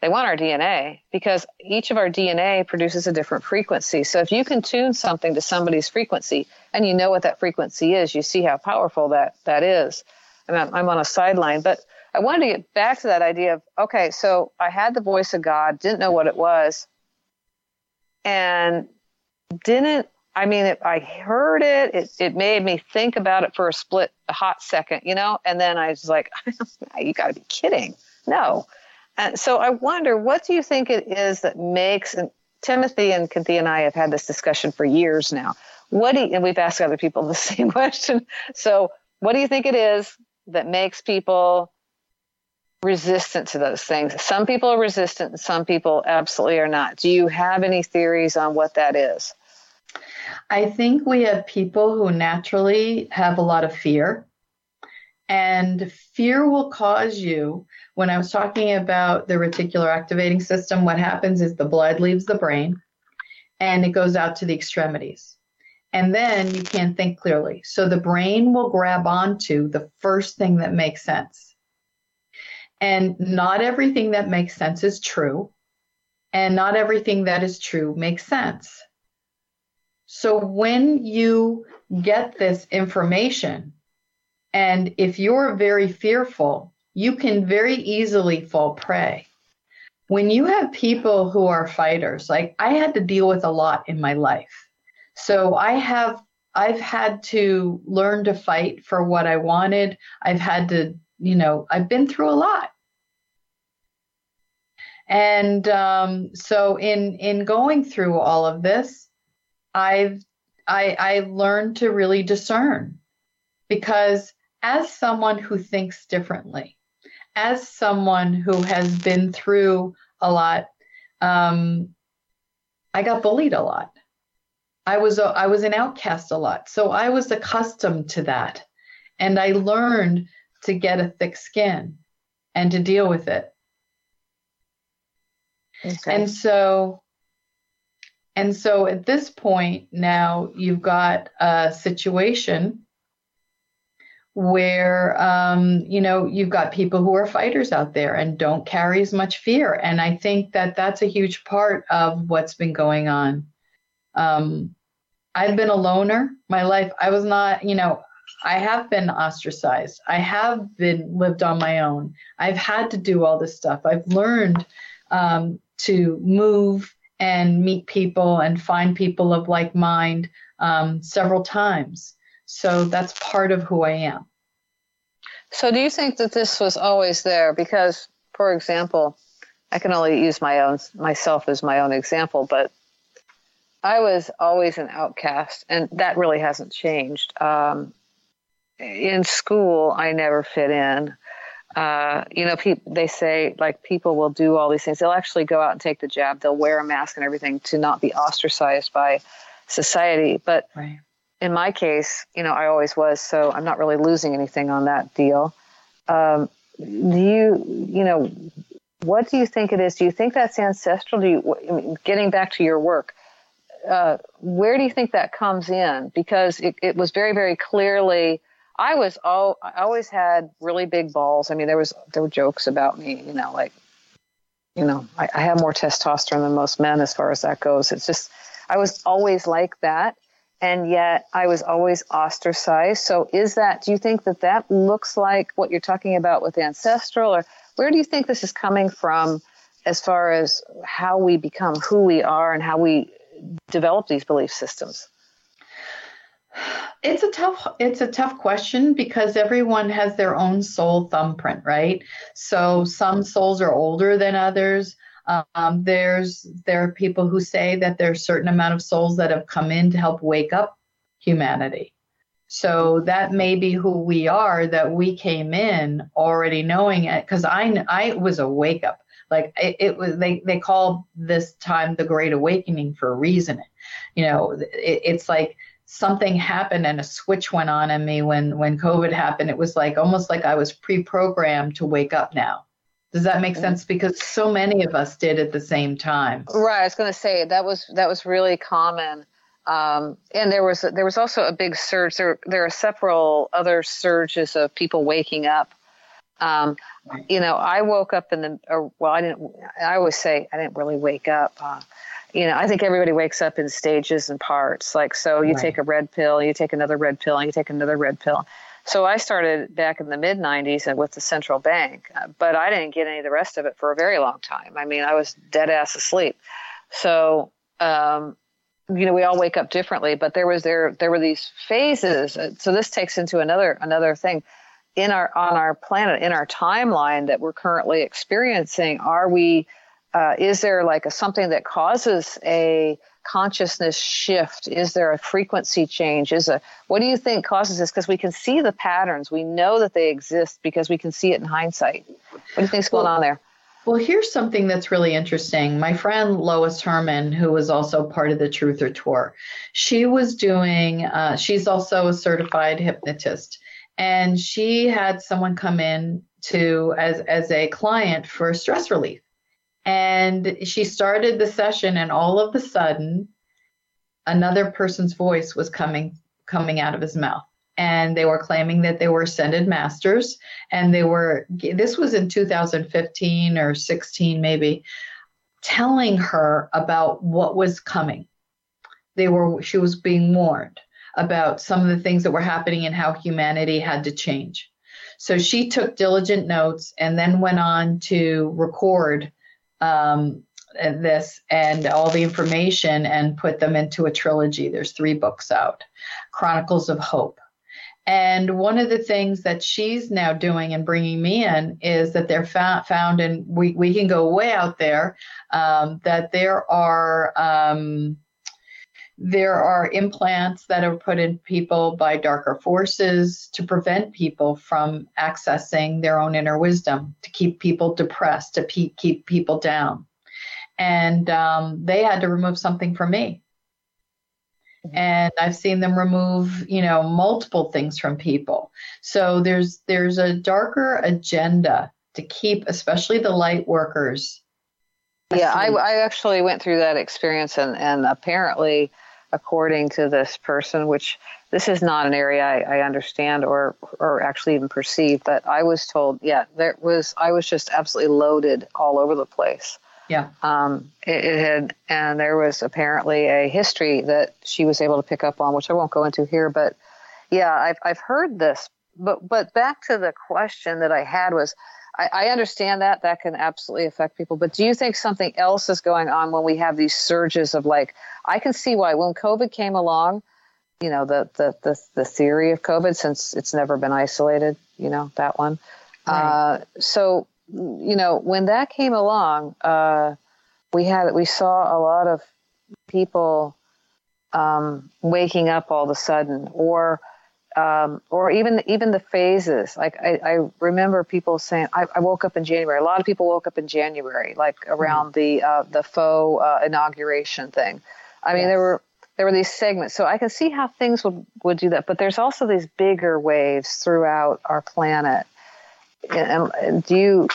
they want our DNA because each of our DNA produces a different frequency. So if you can tune something to somebody's frequency and you know what that frequency is, you see how powerful that that is. I mean, I'm on a sideline, but I wanted to get back to that idea of okay, so I had the voice of God, didn't know what it was, and didn't. I mean, it, I heard it, it. It made me think about it for a split, a hot second, you know, and then I was like, <laughs> "You got to be kidding!" No, and so I wonder, what do you think it is that makes, and Timothy and Cynthia and I have had this discussion for years now. What do you, and we've asked other people <laughs> the same question. So what do you think it is that makes people resistant to those things? Some people are resistant and some people absolutely are not. Do you have any theories on what that is? I think we have people who naturally have a lot of fear. And fear will cause you when I was talking about the reticular activating system, what happens is the blood leaves the brain and it goes out to the extremities. And then you can't think clearly. So the brain will grab onto the first thing that makes sense. And not everything that makes sense is true. And not everything that is true makes sense. So when you get this information, and if you're very fearful, you can very easily fall prey. when you have people who are fighters, like I had to deal with a lot in my life. So I have I've had to learn to fight for what I wanted. I've had to, you know, I've been through a lot. And um, so in in going through all of this, I've I, I learned to really discern because as someone who thinks differently, as someone who has been through a lot, um, I got bullied a lot. I was a, I was an outcast a lot, so I was accustomed to that, and I learned to get a thick skin and to deal with it. Okay. And so and so at this point now you've got a situation where um, you know you've got people who are fighters out there and don't carry as much fear. And i think that that's a huge part of what's been going on. Um, i've been a loner my life. I was not you know i have been ostracized. I have been lived on my own. I've had to do all this stuff. I've learned um, to move and meet people and find people of like mind um, several times. So that's part of who I am. So do you think that this was always there? Because, for example, I can only use my own myself as my own example, but I was always an outcast, and that really hasn't changed. Um, in school, I never fit in uh, you know, pe- they say like people will do all these things. They'll actually go out and take the jab. They'll wear a mask and everything to not be ostracized by society. But right. In my case, you know, I always was, so I'm not really losing anything on that deal. Um, do you, you know, what do you think it is? Do you think that's ancestral? Do you, getting back to your work, uh, where do you think that comes in? Because it, it was very, very clearly I was all I always had really big balls. I mean, there was there were jokes about me, you know, like you know, I, I have more testosterone than most men as far as that goes. It's just I was always like that, and yet I was always ostracized. So, is that? Do you think that that looks like what you're talking about with ancestral, or where do you think this is coming from, as far as how we become who we are and how we develop these belief systems? It's a tough it's a tough question because everyone has their own soul thumbprint, right? So some souls are older than others. Um, there's there are people who say that there's a certain amount of souls that have come in to help wake up humanity. So that may be who we are. That we came in already knowing it because I I was a wake up. Like it, it, was they they call this time the Great Awakening for a reason. You know, it, it's like something happened and a switch went on in me when when covid happened it was like almost like i was pre-programmed to wake up now does that make sense because so many of us did at the same time right i was going to say that was that was really common um, and there was there was also a big surge there there are several other surges of people waking up um, you know i woke up in the or, well i didn't i always say i didn't really wake up uh, you know, I think everybody wakes up in stages and parts. Like, so you right. take a red pill, you take another red pill, and you take another red pill. So I started back in the mid 90s with the central bank, uh, but I didn't get any of the rest of it for a very long time. I mean, I was dead ass asleep. So, um, you know, we all wake up differently, but there was there there were these phases. So this takes into another another thing in our on our planet in our timeline that we're currently experiencing. Are we uh, is there like a something that causes a consciousness shift? Is there a frequency change? Is a what do you think causes this? Because we can see the patterns, we know that they exist because we can see it in hindsight. What do you think's going well, on there? Well, here's something that's really interesting. My friend Lois Herman, who was also part of the Truther Tour, she was doing. Uh, she's also a certified hypnotist, and she had someone come in to as as a client for stress relief and she started the session, and all of a sudden, another person's voice was coming coming out of his mouth. And they were claiming that they were ascended masters, and they were. This was in 2015 or 16, maybe, telling her about what was coming. They were. She was being warned about some of the things that were happening and how humanity had to change. So she took diligent notes and then went on to record um, this and all the information and put them into a trilogy. There's three books out Chronicles of Hope. And one of the things that she's now doing and bringing me in is that they're found, found and we, we can go way out there, um, that there are. Um, there are implants that are put in people by darker forces to prevent people from accessing their own inner wisdom, to keep people depressed, to pe- keep people down. And um, they had to remove something from me. And I've seen them remove, you know, multiple things from people. So there's there's a darker agenda to keep, especially the light workers. Yeah, I, I actually went through that experience, and and apparently according to this person, which this is not an area I, I, understand or or actually even perceive, but I was told, yeah, there was I was just absolutely loaded all over the place. Yeah. Um, it, it had, and there was apparently a history that she was able to pick up on, which I won't go into here, but yeah, I've I've heard this, but but back to the question that I had was I, I understand that that can absolutely affect people, but do you think something else is going on when we have these surges of like? I can see why when COVID came along, you know the the the, the theory of COVID, since it's never been isolated, you know that one. Right. Uh, so you know when that came along, uh, we had we saw a lot of people um, waking up all of a sudden, or um, or even even the phases. Like I, I remember people saying, I, I, woke up in January. A lot of people woke up in January, like around mm-hmm. the uh, the faux uh, inauguration thing. I mean, yes. there were there were these segments, so I can see how things would would do that. But there's also these bigger waves throughout our planet. And do you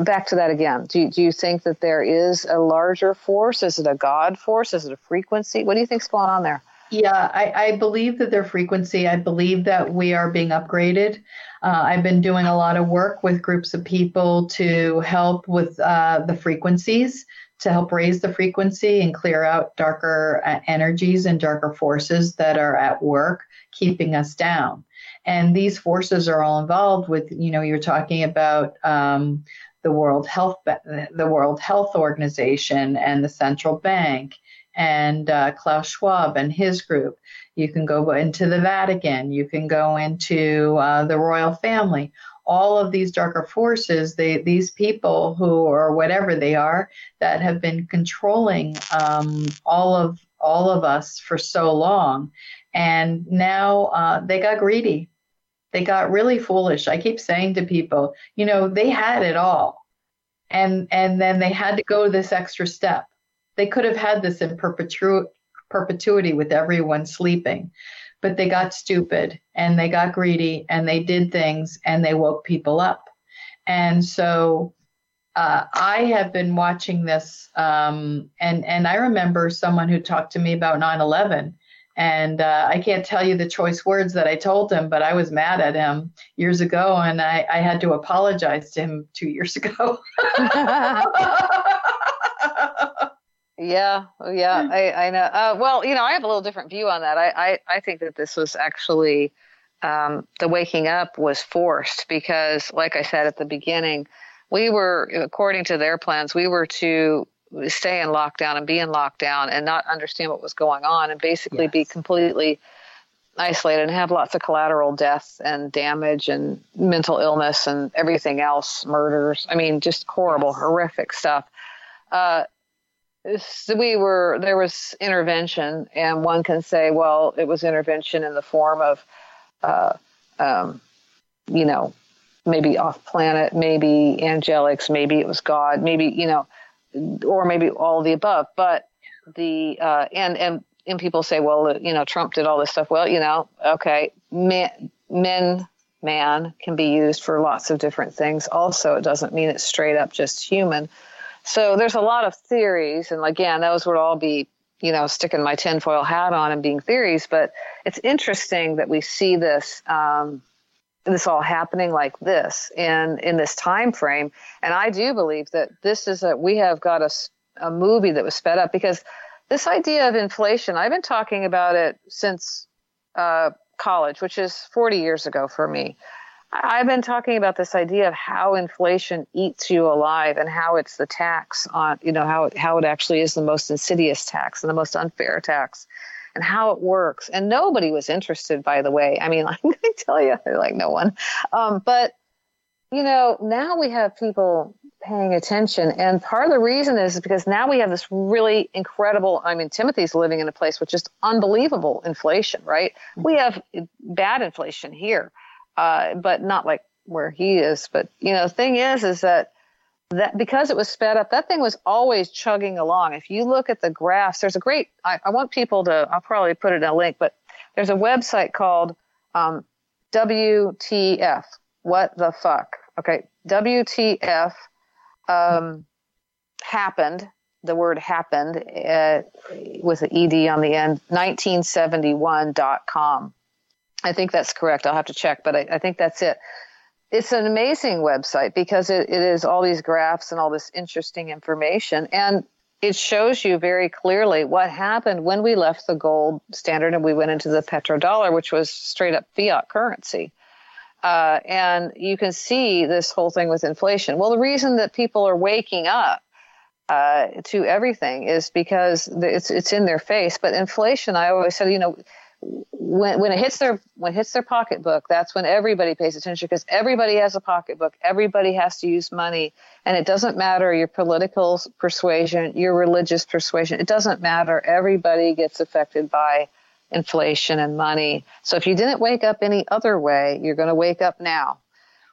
back to that again? Do you, do you think that there is a larger force? Is it a God force? Is it a frequency? What do you think's going on there? Yeah, I, I, believe that their frequency, I believe that we are being upgraded. Uh, I've been doing a lot of work with groups of people to help with uh, the frequencies, to help raise the frequency and clear out darker uh, energies and darker forces that are at work, keeping us down. And these forces are all involved with, you know, you're talking about um, the World Health, the World Health Organization and the central bank and uh, Klaus Schwab and his group. You can go into the Vatican. You can go into uh, the royal family. All of these darker forces, they, these people who, or whatever they are, that have been controlling um, all of all of us for so long, and now uh, they got greedy. They got really foolish. I keep saying to people, you know, they had it all, and and then they had to go this extra step they could have had this in perpetu- perpetuity with everyone sleeping, but they got stupid and they got greedy and they did things and they woke people up. And so uh, I have been watching this, um, and and I remember someone who talked to me about 9/11, and uh, I can't tell you the choice words that I told him, but I was mad at him years ago, and I, I had to apologize to him two years ago. <laughs> <laughs> Yeah, oh, yeah, hmm. I, I know. Uh, well, you know, I have a little different view on that. I, I, I think that this was actually um, the waking up was forced because, like I said at the beginning, we were, according to their plans, we were to stay in lockdown and be in lockdown and not understand what was going on and basically yes. be completely isolated and have lots of collateral death and damage and mental illness and everything else, murders. I mean, just horrible, yes. horrific stuff. Uh, we were there was intervention, and one can say, well, it was intervention in the form of, uh, um, you know, maybe off planet, maybe angelics, maybe it was God, maybe you know, or maybe all the above. But the uh, and and and people say, well, you know, Trump did all this stuff. Well, you know, okay, men, men man can be used for lots of different things. Also, it doesn't mean it's straight up just human. So there's a lot of theories, and again, those would all be, you know, sticking my tinfoil hat on and being theories. But it's interesting that we see this, um, this all happening like this in in this time frame. And I do believe that this is a we have got a, a movie that was sped up because this idea of inflation, I've been talking about it since uh, college, which is 40 years ago for me. I've been talking about this idea of how inflation eats you alive and how it's the tax on, you know, how, how it actually is the most insidious tax and the most unfair tax and how it works. And nobody was interested, by the way. I mean, <laughs> I can tell you, like no one. Um, but, you know, now we have people paying attention. And part of the reason is because now we have this really incredible, I mean, Timothy's living in a place with just unbelievable inflation, right? We have bad inflation here uh, but not like where he is. But you know, the thing is, is that that because it was sped up, that thing was always chugging along. If you look at the graphs, there's a great. I, I want people to. I'll probably put it in a link, but there's a website called um, WTF. What the fuck? Okay, WTF um, happened. The word happened uh, with an ed on the end. 1971.com. I think that's correct. I'll have to check, but I, I think that's it. It's an amazing website because it, it is all these graphs and all this interesting information. And it shows you very clearly what happened when we left the gold standard and we went into the petrodollar, which was straight up fiat currency. Uh, and you can see this whole thing with inflation. Well, the reason that people are waking up uh, to everything is because it's it's in their face. But inflation, I always said, you know, when when it hits their when it hits their pocketbook, that's when everybody pays attention because everybody has a pocketbook. Everybody has to use money, and it doesn't matter your political persuasion, your religious persuasion. It doesn't matter. Everybody gets affected by inflation and money. So if you didn't wake up any other way, you're going to wake up now.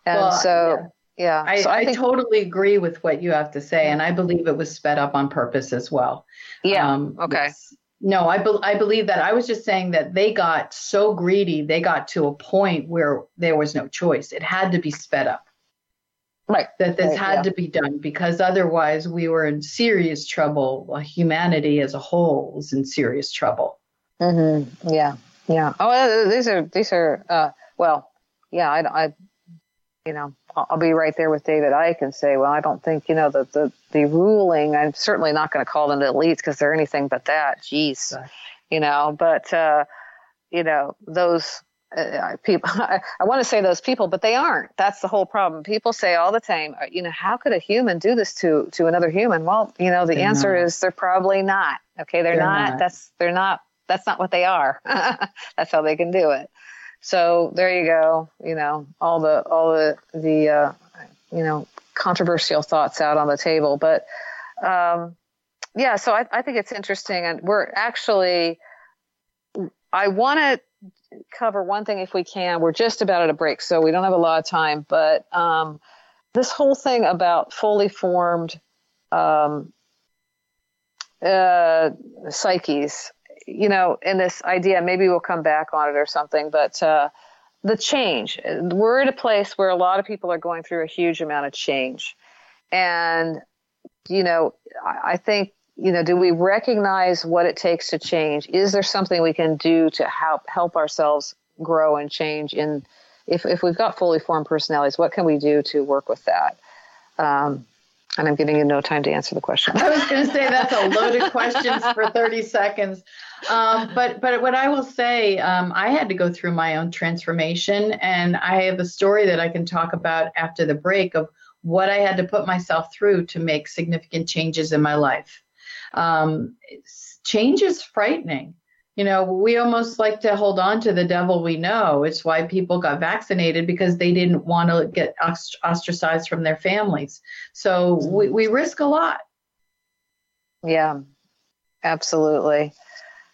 And well, so. Yeah, yeah. I, so I, I think, totally agree with what you have to say, and I believe it was sped up on purpose as well. Yeah. Um, okay. Yes no, I, be- I believe that. I was just saying that they got so greedy, they got to a point where there was no choice. It had to be sped up. Right. That this right, had yeah. to be done because otherwise we were in serious trouble. Humanity as a whole was in serious trouble. Mm-hmm. Yeah. Yeah. Oh, uh, these are, these are, uh, well, yeah, I, I, you know, I'll be right there with David Icke and say, well, I don't think, you know, the, the, the ruling, I'm certainly not going to call them the elites because they're anything but that. Jeez. Right. You know, but, uh, you know, those uh, people, <laughs> I, I want to say those people, but they aren't. That's the whole problem. People say all the time, uh, you know, how could a human do this to, to another human? Well, you know, the they're answer not. is they're probably not. Okay. They're, they're not, not. That's, they're not, that's not what they are. <laughs> that's how they can do it. So there you go. You know, all the all the the uh, you know controversial thoughts out on the table, but um, yeah. So I, I think it's interesting, and we're actually. I want to cover one thing if we can. We're just about at a break, so we don't have a lot of time. But um, this whole thing about fully formed um, uh, psyches you know, in this idea, maybe we'll come back on it or something, but uh, the change. We're at a place where a lot of people are going through a huge amount of change. And, you know, I think, you know, do we recognize what it takes to change? Is there something we can do to help help ourselves grow and change in if, if we've got fully formed personalities, what can we do to work with that? Um, and I'm giving you no time to answer the question. I was going to say that's a loaded question for 30 seconds. Um, but but what I will say, um, I had to go through my own transformation, and I have a story that I can talk about after the break of what I had to put myself through to make significant changes in my life. Um, change is frightening you know, we almost like to hold on to the devil we know. It's why people got vaccinated because they didn't want to get ostracized from their families. So we, we risk a lot. Yeah, absolutely.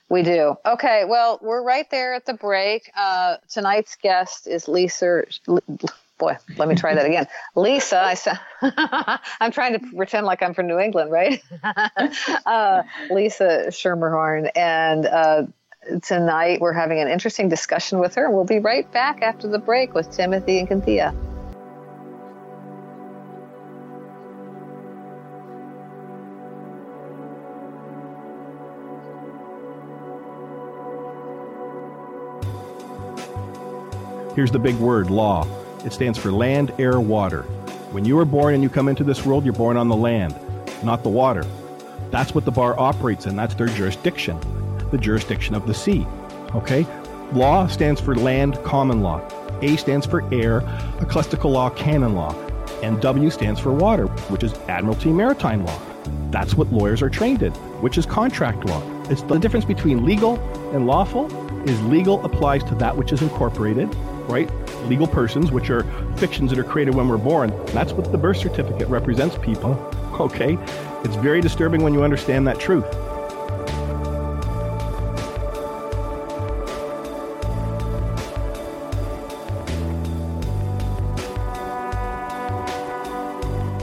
We do. Okay, well, we're right there at the break. Uh, tonight's guest is Lisa. Boy, let me try that again. Lisa, I said, <laughs> I'm trying to pretend like I'm from New England, right? <laughs> uh, Lisa Schermerhorn. And uh, tonight we're having an interesting discussion with her. We'll be right back after the break with Timothy and Cynthia. Here's the big word law. It stands for land, air, water. When you are born and you come into this world, you're born on the land, not the water. That's what the bar operates in. That's their jurisdiction, the jurisdiction of the sea. Okay? Law stands for land, common law. A stands for air, ecclesiastical law, canon law, and W stands for water, which is Admiralty Maritime Law. That's what lawyers are trained in, which is contract law. It's the difference between legal and lawful is legal applies to that which is incorporated, right? Legal persons, which are fictions that are created when we're born. That's what the birth certificate represents people. <laughs> Okay? It's very disturbing when you understand that truth.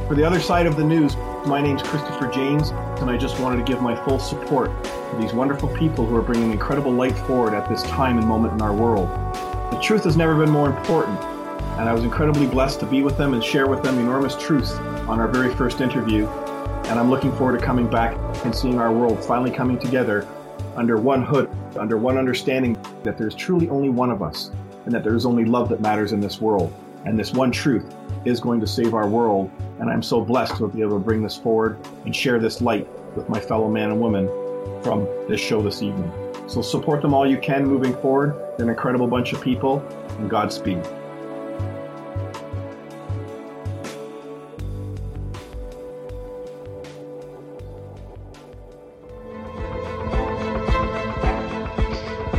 For the other side of the news, my name's Christopher James, and I just wanted to give my full support these wonderful people who are bringing incredible light forward at this time and moment in our world. The truth has never been more important, and I was incredibly blessed to be with them and share with them enormous truth on our very first interview. And I'm looking forward to coming back and seeing our world finally coming together under one hood, under one understanding that there's truly only one of us, and that there is only love that matters in this world. And this one truth is going to save our world. And I'm so blessed to be able to bring this forward and share this light with my fellow man and woman from this show this evening. So support them all you can moving forward. They're an incredible bunch of people, and Godspeed.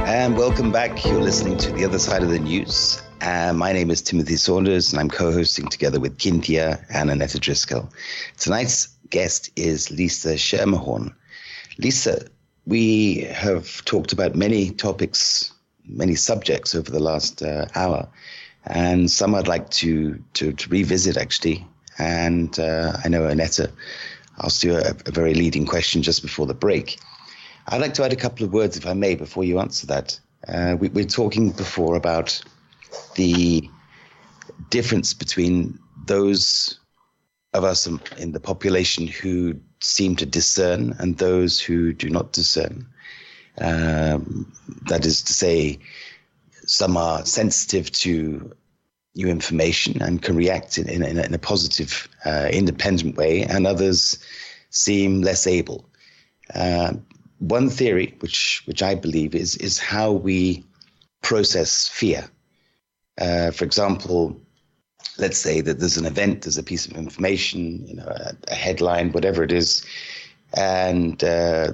And welcome back. You're listening to The Other Side of the News. Uh, my name is Timothy Saunders, and I'm co hosting together with Kintia and Annetta Driscoll. Tonight's guest is Lisa Schermerhorn. Lisa, we have talked about many topics, many subjects over the last uh, hour, and some I'd like to, to, to revisit actually. And uh, I know Annetta asked you a, a very leading question just before the break. I'd like to add a couple of words, if I may, before you answer that. Uh, we, we're talking before about the difference between those of us in the population who seem to discern and those who do not discern. Um, that is to say, some are sensitive to new information and can react in, in, in a positive, uh, independent way, and others seem less able. Uh, one theory, which which I believe is is how we process fear. Uh, for example, let's say that there's an event, there's a piece of information, you know, a, a headline, whatever it is, and uh,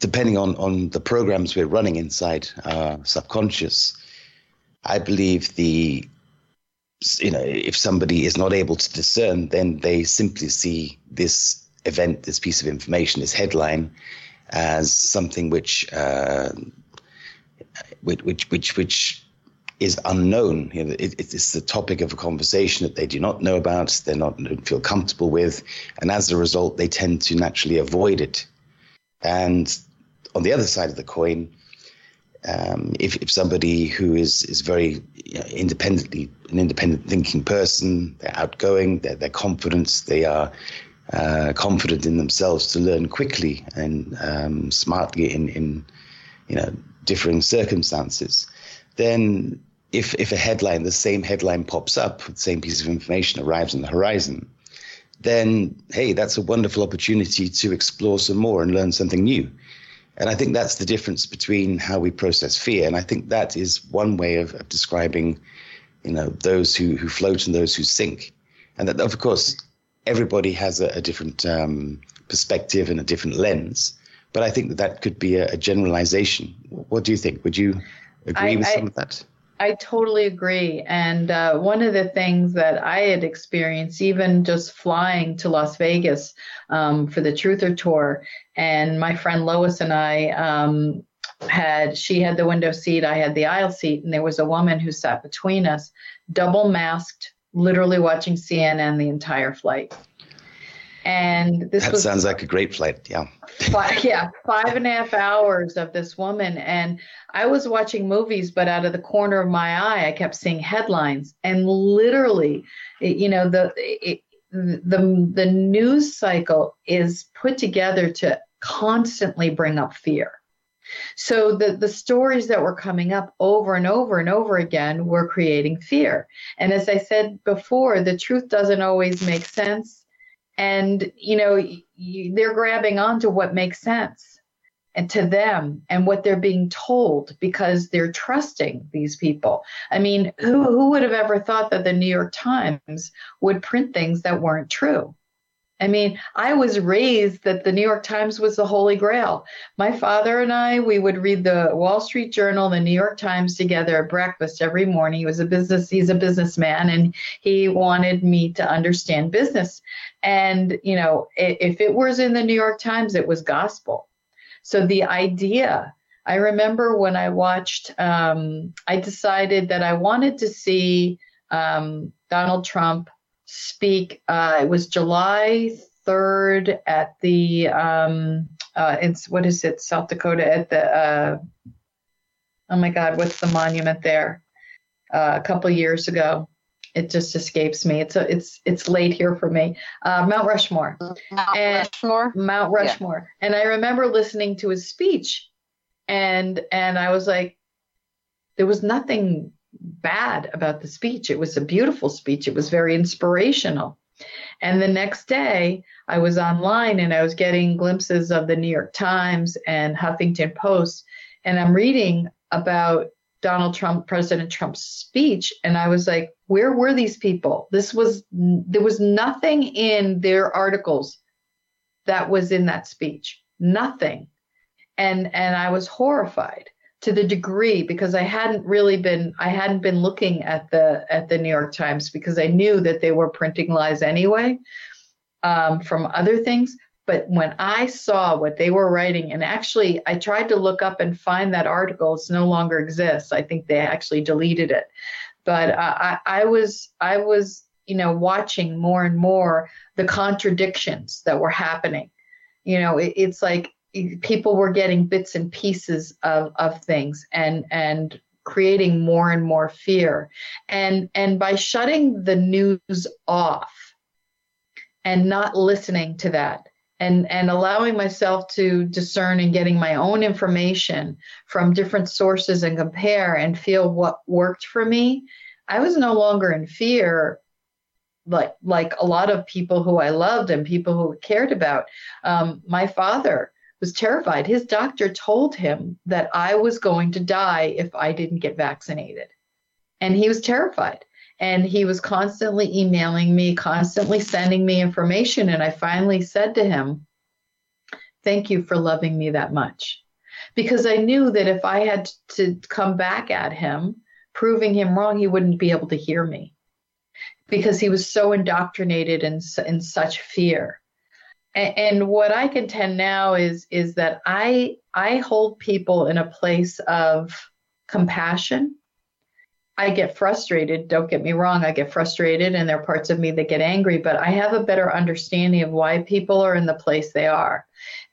depending on on the programs we're running inside our subconscious, I believe the you know if somebody is not able to discern, then they simply see this event, this piece of information, this headline, as something which uh, which which which, which is unknown. You know, it, it's the topic of a conversation that they do not know about, they're not don't feel comfortable with, and as a result, they tend to naturally avoid it. And on the other side of the coin, um, if, if somebody who is is very you know, independently an independent thinking person, they're outgoing, they're, they're confident, they are uh, confident in themselves to learn quickly and um, smartly in, in you know differing circumstances, then if if a headline, the same headline pops up, the same piece of information arrives on the horizon, then hey, that's a wonderful opportunity to explore some more and learn something new. And I think that's the difference between how we process fear. And I think that is one way of, of describing, you know, those who, who float and those who sink. And that, of course, everybody has a, a different um, perspective and a different lens. But I think that that could be a, a generalization. What do you think? Would you agree I, with some of that? I totally agree. And uh, one of the things that I had experienced, even just flying to Las Vegas um, for the Truther Tour, and my friend Lois and I um, had, she had the window seat, I had the aisle seat, and there was a woman who sat between us, double masked, literally watching CNN the entire flight. And this that was, sounds like a great flight. Yeah. Five, <laughs> yeah, five and a half hours of this woman. And I was watching movies, but out of the corner of my eye, I kept seeing headlines. And literally, it, you know, the it, the the news cycle is put together to constantly bring up fear. So the, the stories that were coming up over and over and over again were creating fear. And as I said before, the truth doesn't always make sense. And, you know, you, they're grabbing onto what makes sense. and to them and what they're being told because they're trusting these people. I mean, who, who would have ever thought that the New York Times would print things that weren't true? I mean, I was raised that the New York Times was the holy grail. My father and I, we would read the Wall Street Journal, the New York Times together at breakfast every morning. He was a business, he's a businessman, and he wanted me to understand business. And, you know, if it was in the New York Times, it was gospel. So the idea, I remember when I watched, um, I decided that I wanted to see um, Donald Trump speak. Uh, it was July 3rd at the, um, uh, it's, what is it, South Dakota at the, uh, oh my God, what's the monument there? Uh, a couple years ago. It just escapes me. It's a, it's it's late here for me. Uh, Mount Rushmore. Mount and Rushmore. Mount Rushmore. Yeah. And I remember listening to his speech, and and I was like, there was nothing bad about the speech. It was a beautiful speech. It was very inspirational. And the next day, I was online and I was getting glimpses of the New York Times and Huffington Post. And I'm reading about Donald Trump, President Trump's speech. And I was like, where were these people? This was, there was nothing in their articles that was in that speech. Nothing. And, and I was horrified to the degree because I hadn't really been I hadn't been looking at the at the New York Times because I knew that they were printing lies anyway um, from other things. But when I saw what they were writing, and actually I tried to look up and find that article, it's no longer exists. I think they actually deleted it. But uh, I, I was I was you know watching more and more the contradictions that were happening. You know, it, it's like people were getting bits and pieces of, of things and and creating more and more fear. And and by shutting the news off and not listening to that and and allowing myself to discern and getting my own information from different sources and compare and feel what worked for me i was no longer in fear like like a lot of people who i loved and people who cared about. Um, my father was terrified. His doctor told him that I was going to die if I didn't get vaccinated. And he was terrified. And he was constantly emailing me, constantly sending me information. And I finally said to him, Thank you for loving me that much. Because I knew that if I had to come back at him, proving him wrong, he wouldn't be able to hear me because he was so indoctrinated in, in such fear and what I contend now is is that I I hold people in a place of compassion. I get frustrated. Don't get me wrong. I get frustrated, and there are parts of me that get angry. But I have a better understanding of why people are in the place they are.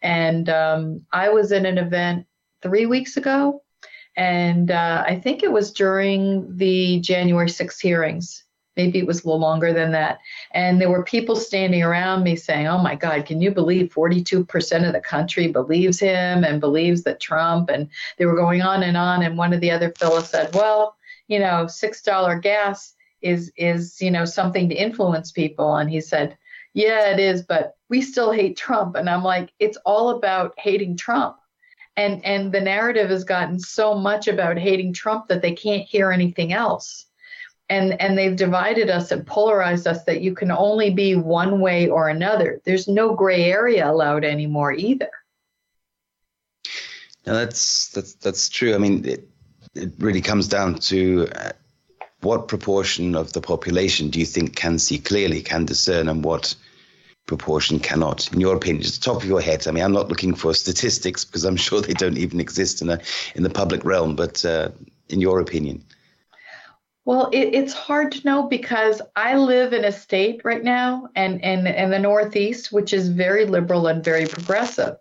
And um, I was in an event three weeks ago, and uh, I think it was during the January 6 hearings maybe it was a little longer than that. And there were people standing around me saying, Oh my God, can you believe 42% of the country believes him and believes that Trump? And they were going on and on. And one of the other fellows said, Well, you know, $6 gas is, is, you know, something to influence people. And he said, Yeah, it is, but we still hate Trump. And I'm like, It's all about hating Trump. And, and the narrative has gotten so much about hating Trump that they can't hear anything else and and they've divided us and polarized us that you can only be one way or another. There's no gray area allowed anymore either. No that's that's that's true. I mean it, it really comes down to uh, what proportion of the population do you think can see clearly can discern and what proportion cannot? In your opinion just the top of your head. I mean i'm not looking for <laughs> statistics because i'm sure they don't even exist in a in the public realm but uh, in your opinion well, it, it's hard to know because I live in a state right now and in, in the Northeast, which is very liberal and very progressive.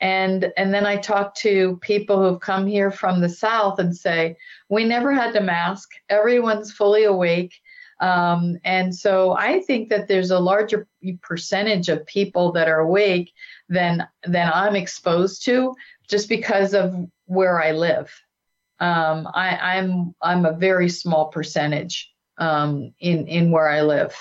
And and then I talk to people who've come here from the South and say, we never had to mask. Everyone's fully awake. Um, and so I think that there's a larger percentage of people that are awake than than I'm exposed to just because of where I live. Um, I, am I'm, I'm a very small percentage um, in in where I live.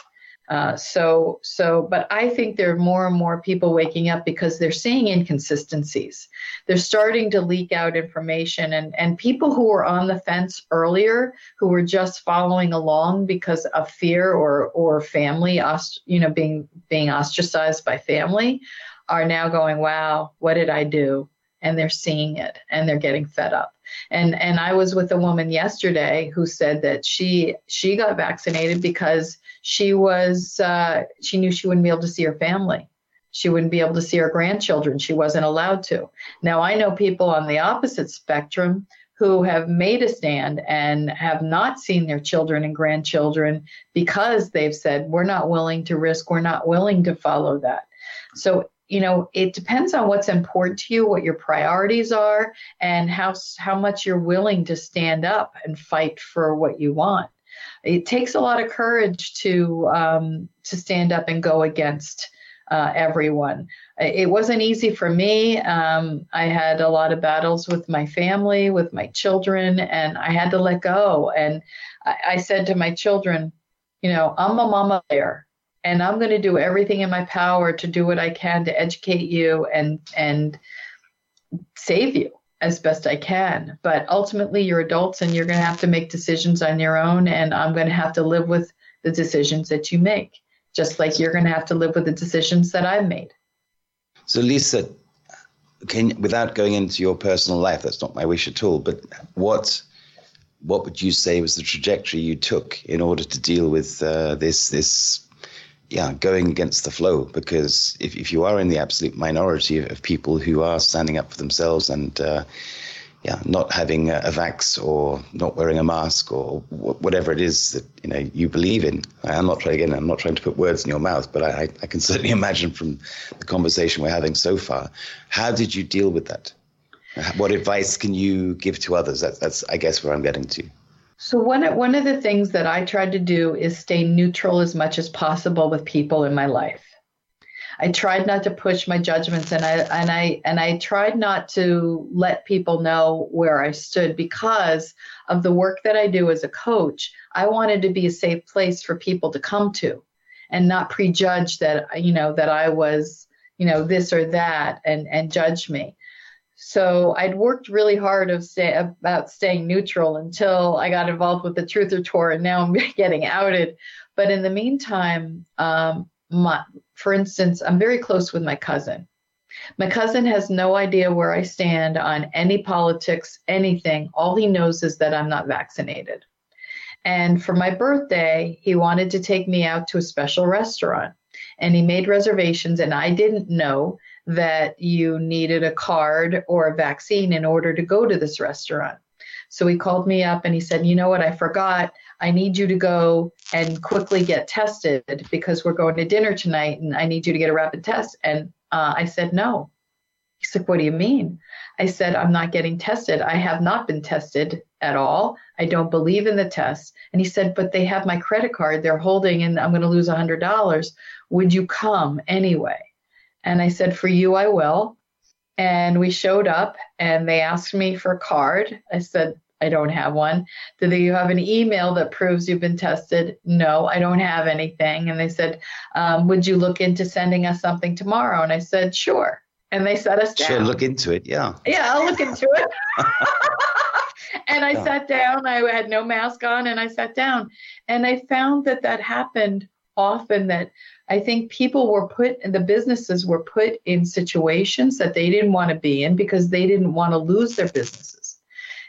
Uh, so, so, but I think there are more and more people waking up because they're seeing inconsistencies. They're starting to leak out information, and and people who were on the fence earlier, who were just following along because of fear or or family, you know, being being ostracized by family, are now going, "Wow, what did I do?" And they're seeing it, and they're getting fed up. And and I was with a woman yesterday who said that she she got vaccinated because she was uh, she knew she wouldn't be able to see her family. She wouldn't be able to see her grandchildren. She wasn't allowed to. Now I know people on the opposite spectrum who have made a stand and have not seen their children and grandchildren because they've said we're not willing to risk, we're not willing to follow that. So you know it depends on what's important to you what your priorities are and how how much you're willing to stand up and fight for what you want. It takes a lot of courage to um, to stand up and go against uh, everyone. It wasn't easy for me. Um, i had a lot of battles with my family with my children and i had to let go. And I, I said to my children you know i'm a mama bear and I'm going to do everything in my power to do what I can to educate you and and save you as best I can. But ultimately, you're adults and you're going to have to make decisions on your own, and I'm going to have to live with the decisions that you make, just like you're going to have to live with the decisions that I've made. So, Lisa, can without going into your personal life, that's not my wish at all. But what what would you say was the trajectory you took in order to deal with uh, this this yeah, going against the flow because if, if you are in the absolute minority of, people who are standing up for themselves and uh, yeah, not having a, a, vax or not wearing a mask or whatever it is that you know you believe in. I'm not trying again. I'm not trying to put words in your mouth, but I, I can <laughs> certainly imagine from the conversation we're having so far. How did you deal with that? What advice can you give to others? That's, that's I guess where I'm getting to. So one one of the things that I tried to do is stay neutral as much as possible with people in my life. I tried not to push my judgments and I and I and I tried not to let people know where I stood because of the work that I do as a coach. I wanted to be a safe place for people to come to and not prejudge that you know that I was, you know, this or that and and judge me. So I'd worked really hard of stay, about staying neutral until I got involved with the Truth Truther Tour, and now I'm <laughs> getting outed. But in the meantime, um, my, for instance, I'm very close with my cousin. My cousin has no idea where I stand on any politics, anything. All he knows is that I'm not vaccinated. And for my birthday, he wanted to take me out to a special restaurant. And he made reservations, and I didn't know that you needed a card or a vaccine in order to go to this restaurant. So he called me up and he said, You know what? I forgot. I need you to go and quickly get tested because we're going to dinner tonight and I need you to get a rapid test. And uh, I said, No. He's like, What do you mean? I said, I'm not getting tested. I have not been tested at all. I don't believe in the test. And he said, But they have my credit card they're holding and I'm going to lose $100. Would you come anyway? And I said, For you, I will. And we showed up and they asked me for a card. I said, I don't have one. Do you have an email that proves you've been tested? No, I don't have anything. And they said, um, Would you look into sending us something tomorrow? And I said, Sure. And they set us down. Sure, look into it. Yeah. Yeah, I'll look into it. <laughs> and I yeah. sat down. I had no mask on and I sat down. And I found that that happened often that I think people were put, the businesses were put in situations that they didn't want to be in because they didn't want to lose their businesses.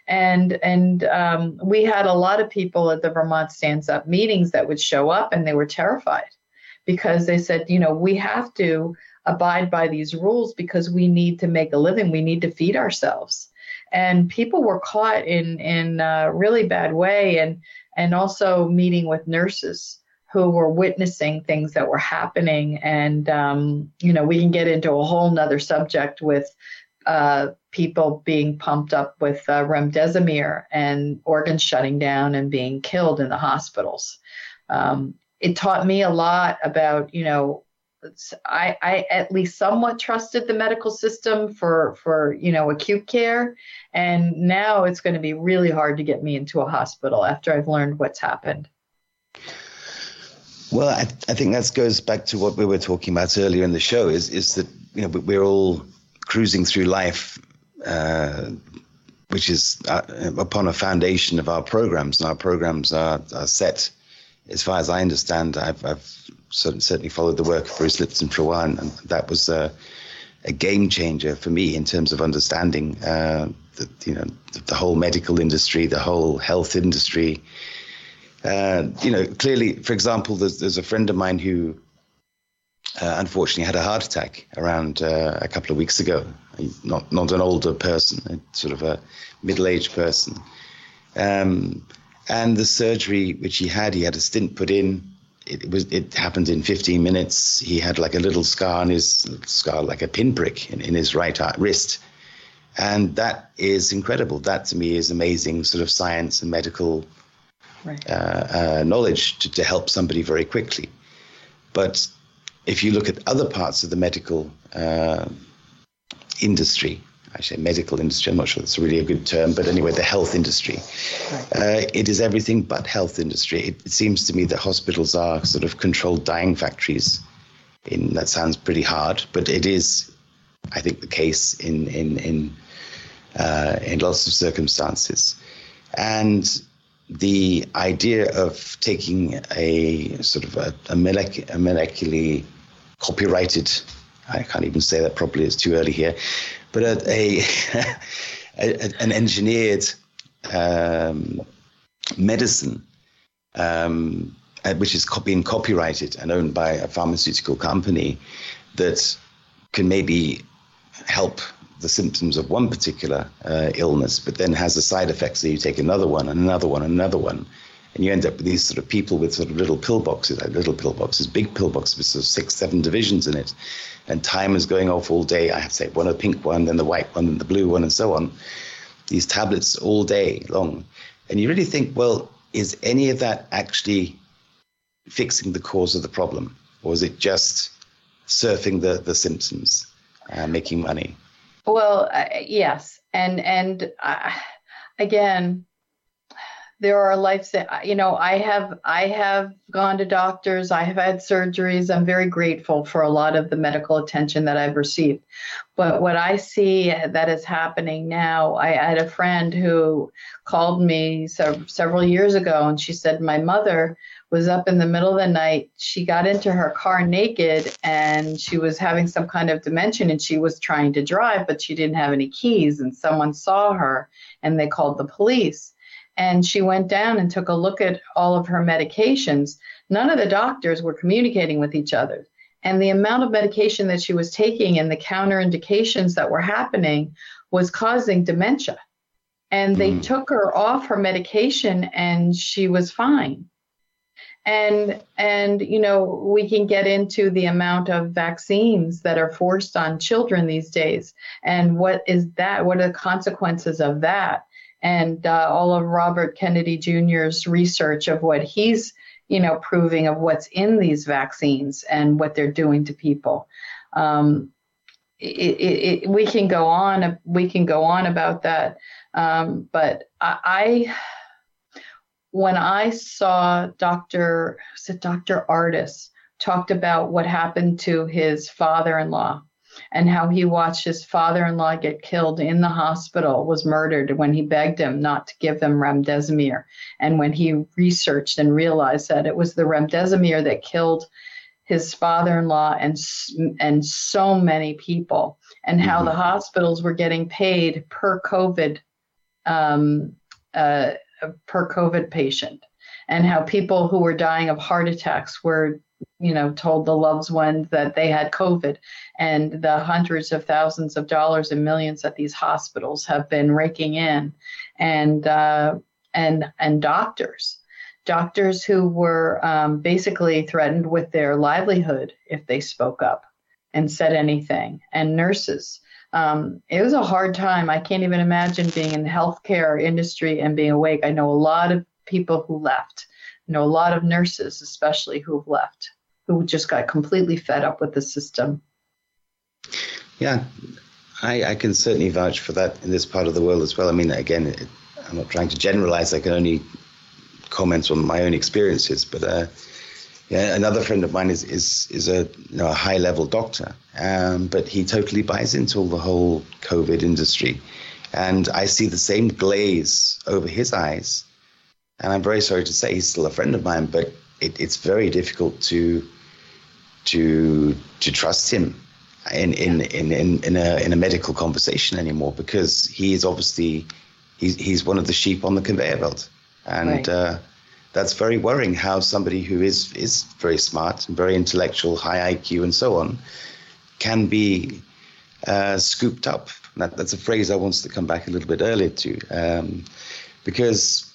And and um, we had a lot of people at the Vermont Stands Up meetings that would show up and they were terrified because they said, you know, we have to abide by these rules because we need to make a living, we need to feed ourselves. And people were caught in in a really bad way, and and also meeting with nurses who were witnessing things that were happening. And, um, you know, we can get into a whole nother subject with uh, people being pumped up with uh, remdesivir and organs shutting down and being killed in the hospitals. Um, it taught me a lot about, you know, I, I at least somewhat trusted the medical system for for you know acute care, and now it's going to be really hard to get me into a hospital after I've learned what's happened. Well, I, I think that goes back to what we were talking about earlier in the show. Is is that you know we're all cruising through life, uh, which is uh, upon a foundation of our programs, and our programs are, are set. As far as I understand, I've, I've certainly followed the work of Bruce Lipton for a while, and that was a, a game changer for me in terms of understanding uh, the, you know the, the whole medical industry, the whole health industry uh, you know, clearly, for example, there's, there's a friend of mine who uh, unfortunately had a heart attack around uh, a couple of weeks ago. Not not an older person, sort of a middle-aged person. Um, and the surgery which he had, he had a stent put in. It, was it happened in 15 minutes. He had like a little scar on his scar, like a pinprick in, in his right wrist, and that is incredible. That to me is amazing, sort of science and medical right. uh, uh, knowledge to, to help somebody very quickly. But if you look at other parts of the medical uh, industry, I say medical industry, I'm not sure that's really a good term, but anyway, the health industry. Right. Uh, it is everything but health industry. It, it, seems to me that hospitals are sort of controlled dying factories. In that sounds pretty hard, but it is, I think, the case in in in uh, in lots of circumstances. And the idea of taking a sort of a, a, a molecularly copyrighted, I can't even say that properly, it's too early here, but a, a, <laughs> a an engineered um, medicine, um, uh, which is being copyrighted and owned by a pharmaceutical company that can maybe help the symptoms of one particular uh, illness, but then has a side effect. So you take another one and another one and another one, and you end up with these sort of people with sort of little pill boxes, like little pill boxes, big pill boxes with sort of six, seven divisions in it, and time is going off all day. I have to say one a pink one, then the white one, then the blue one, and so on. These tablets all day long, and you really think, well, is any of that actually fixing the cause of the problem, or is it just surfing the the symptoms, uh, making money? Well, uh, yes, and and uh, again, there are life. You know, I have I have gone to doctors. I have had surgeries. I'm very grateful for a lot of the medical attention that I've received. But what I see that is happening now, I had a friend who called me several years ago, and she said my mother was up in the middle of the night. She got into her car naked and she was having some kind of dementia and she was trying to drive, but she didn't have any keys. And someone saw her and they called the police. And she went down and took a look at all of her medications. None of the doctors were communicating with each other. And the amount of medication that she was taking and the counterindications that were happening was causing dementia. And they mm. took her off her medication and she was fine and and you know we can get into the amount of vaccines that are forced on children these days. And what is that? What are the consequences of that? And uh, all of robert kennedy jr's research of what he's you know proving of what's in these vaccines and what they're doing to people. Um, it, it, it, we can go on we can go on about that. Um, but I, I when I saw Dr. Was it Dr. Ardis talked about what happened to his father-in-law and how he watched his father-in-law get killed in the hospital, was murdered when he begged him not to give them remdesivir, and when he researched and realized that it was the remdesivir that killed his father-in-law and and so many people, and how mm-hmm. the hospitals were getting paid per COVID um, uh, per COVID patient, and how people who were dying of heart attacks were, you know, told the loved ones that they had COVID, and the hundreds of thousands of dollars and millions that these hospitals have been raking in, and uh, and and doctors, doctors who were um, basically threatened with their livelihood if they spoke up and said anything, and nurses um, it was a hard time. I can't even imagine being in the healthcare industry and being awake. I know a lot of people who left. I know a lot of nurses, especially, who have left, who just got completely fed up with the system. Yeah, I, I can certainly vouch for that in this part of the world as well. I mean, again, it, I'm not trying to generalize. I can only comment on my own experiences, but uh, Yeah, another friend of mine is is is a, you know, a high level doctor, um, but he totally buys into all the whole COVID industry, and I see the same glaze over his eyes, and I'm very sorry to say he's still a friend of mine, but it, it's very difficult to to to trust him in in, in, in, in a in a medical conversation anymore because he is obviously he's he's one of the sheep on the conveyor belt, and. Right. Uh, that's very worrying how somebody who is is very smart and very intellectual, high IQ, and so on, can be uh, scooped up. That, that's a phrase I wanted to come back a little bit earlier to, um, because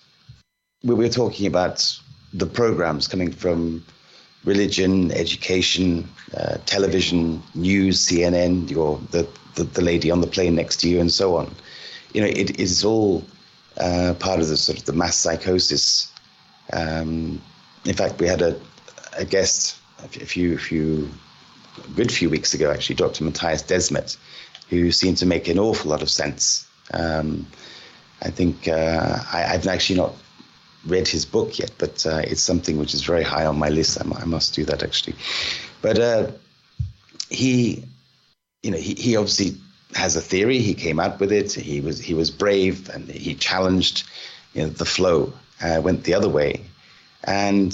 we were talking about the programs coming from religion, education, uh, television, news, CNN, your the, the, the lady on the plane next to you, and so on. You know, it is all uh, part of the sort of the mass psychosis um, in fact, we had a, a guest a few, a few, a good few weeks ago, actually, Dr. Mattias Desmet, who seemed to make an awful lot of sense. Um, I think uh, I, have actually not read his book yet, but uh, it's something which is very high on my list. I, I must do that actually. But uh, he, you know, he, he obviously has a theory. He came out with it. He was he was brave and he challenged, you know, the flow uh, went the other way. And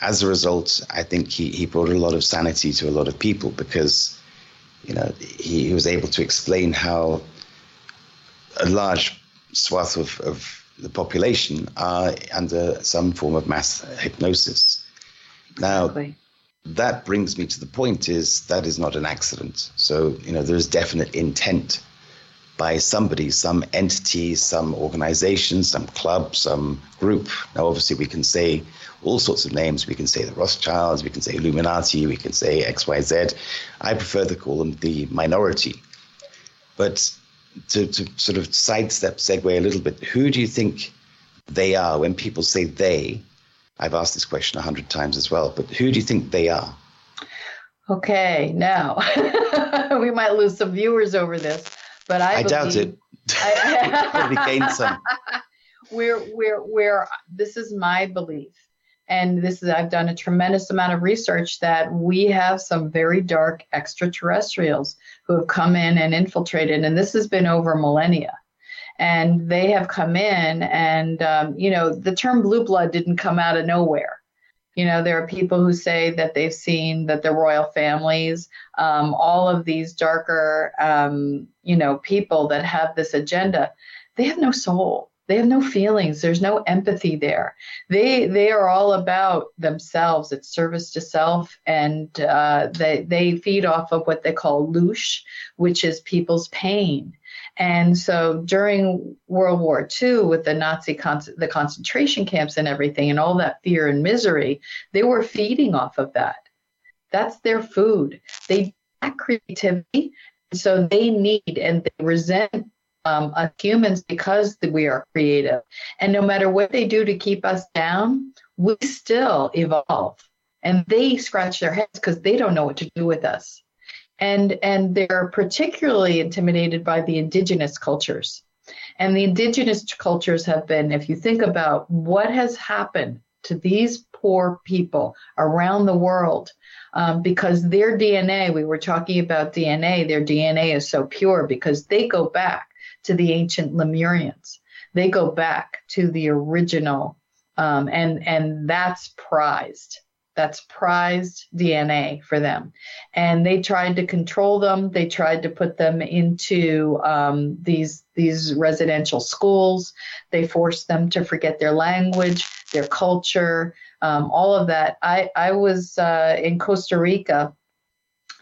as a result, I think he, he brought a lot of sanity to a lot of people because, you know, he, he was able to explain how a large swath of, of the population are under some form of mass hypnosis. Now, exactly. that brings me to the point is that is not an accident. So, you know, there's definite intent by somebody, some entity, some organization, some club, some group. Now, obviously, we can say all sorts of names. We can say the Rothschilds, we can say Illuminati, we can say XYZ. I prefer to call them the minority. But to, to sort of sidestep, segue a little bit, who do you think they are? When people say they, I've asked this question a hundred times as well, but who do you think they are? Okay, now <laughs> we might lose some viewers over this. But I, I doubt it. I, <laughs> <laughs> probably gained some. We're, we're, we're, this is my belief. And this is, I've done a tremendous amount of research that we have some very dark extraterrestrials who have come in and infiltrated. And this has been over millennia. And they have come in, and, um, you know, the term blue blood didn't come out of nowhere. You know, there are people who say that they've seen that the royal families, um, all of these darker, um, you know, people that have this agenda, they have no soul. They have no feelings. There's no empathy there. They they are all about themselves. It's service to self, and uh, they they feed off of what they call loosh, which is people's pain. And so during World War II, with the Nazi con- the concentration camps and everything, and all that fear and misery, they were feeding off of that. That's their food. They lack creativity, so they need and they resent um, us humans because we are creative. And no matter what they do to keep us down, we still evolve. And they scratch their heads because they don't know what to do with us and and they're particularly intimidated by the indigenous cultures. And the indigenous cultures have been if you think about what has happened to these poor people around the world um, because their dna we were talking about dna their dna is so pure because they go back to the ancient lemurians. They go back to the original um, and and that's prized that's prized DNA for them. And they tried to control them. They tried to put them into um, these these residential schools. They forced them to forget their language, their culture, um, all of that. I I was uh, in Costa Rica,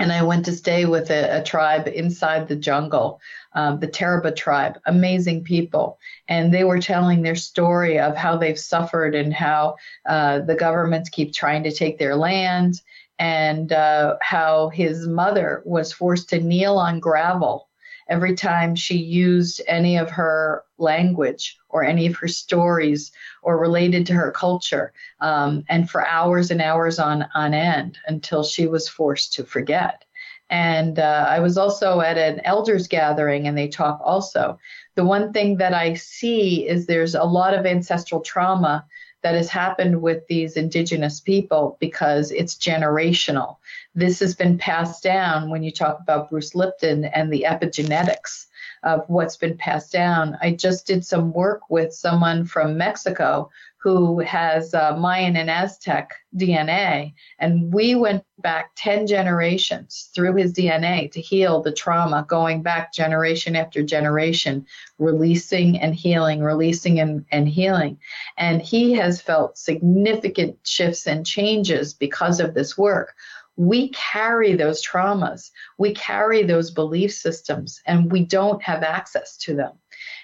and I went to stay with a, a tribe inside the jungle um, the Térraba tribe, amazing people. And they were telling their story of how they've suffered and how uh, the governments keep trying to take their land, and uh, how his mother was forced to kneel on gravel every time she used any of her language or any of her stories or related to her culture, um, and for hours and hours on, on end until she was forced to forget. And uh, I was also at an elders gathering and they talk also. The one thing that I see is there's a lot of ancestral trauma that has happened with these indigenous people because it's generational. This has been passed down when you talk about Bruce Lipton and the epigenetics of what's been passed down. I just did some work with someone from Mexico who has uh, Mayan and Aztec DNA. And we went back 10 generations through his DNA to heal the trauma, going back generation after generation, releasing and healing, releasing and, and healing. And he has felt significant shifts and changes because of this work. We carry those traumas, we carry those belief systems, and we don't have access to them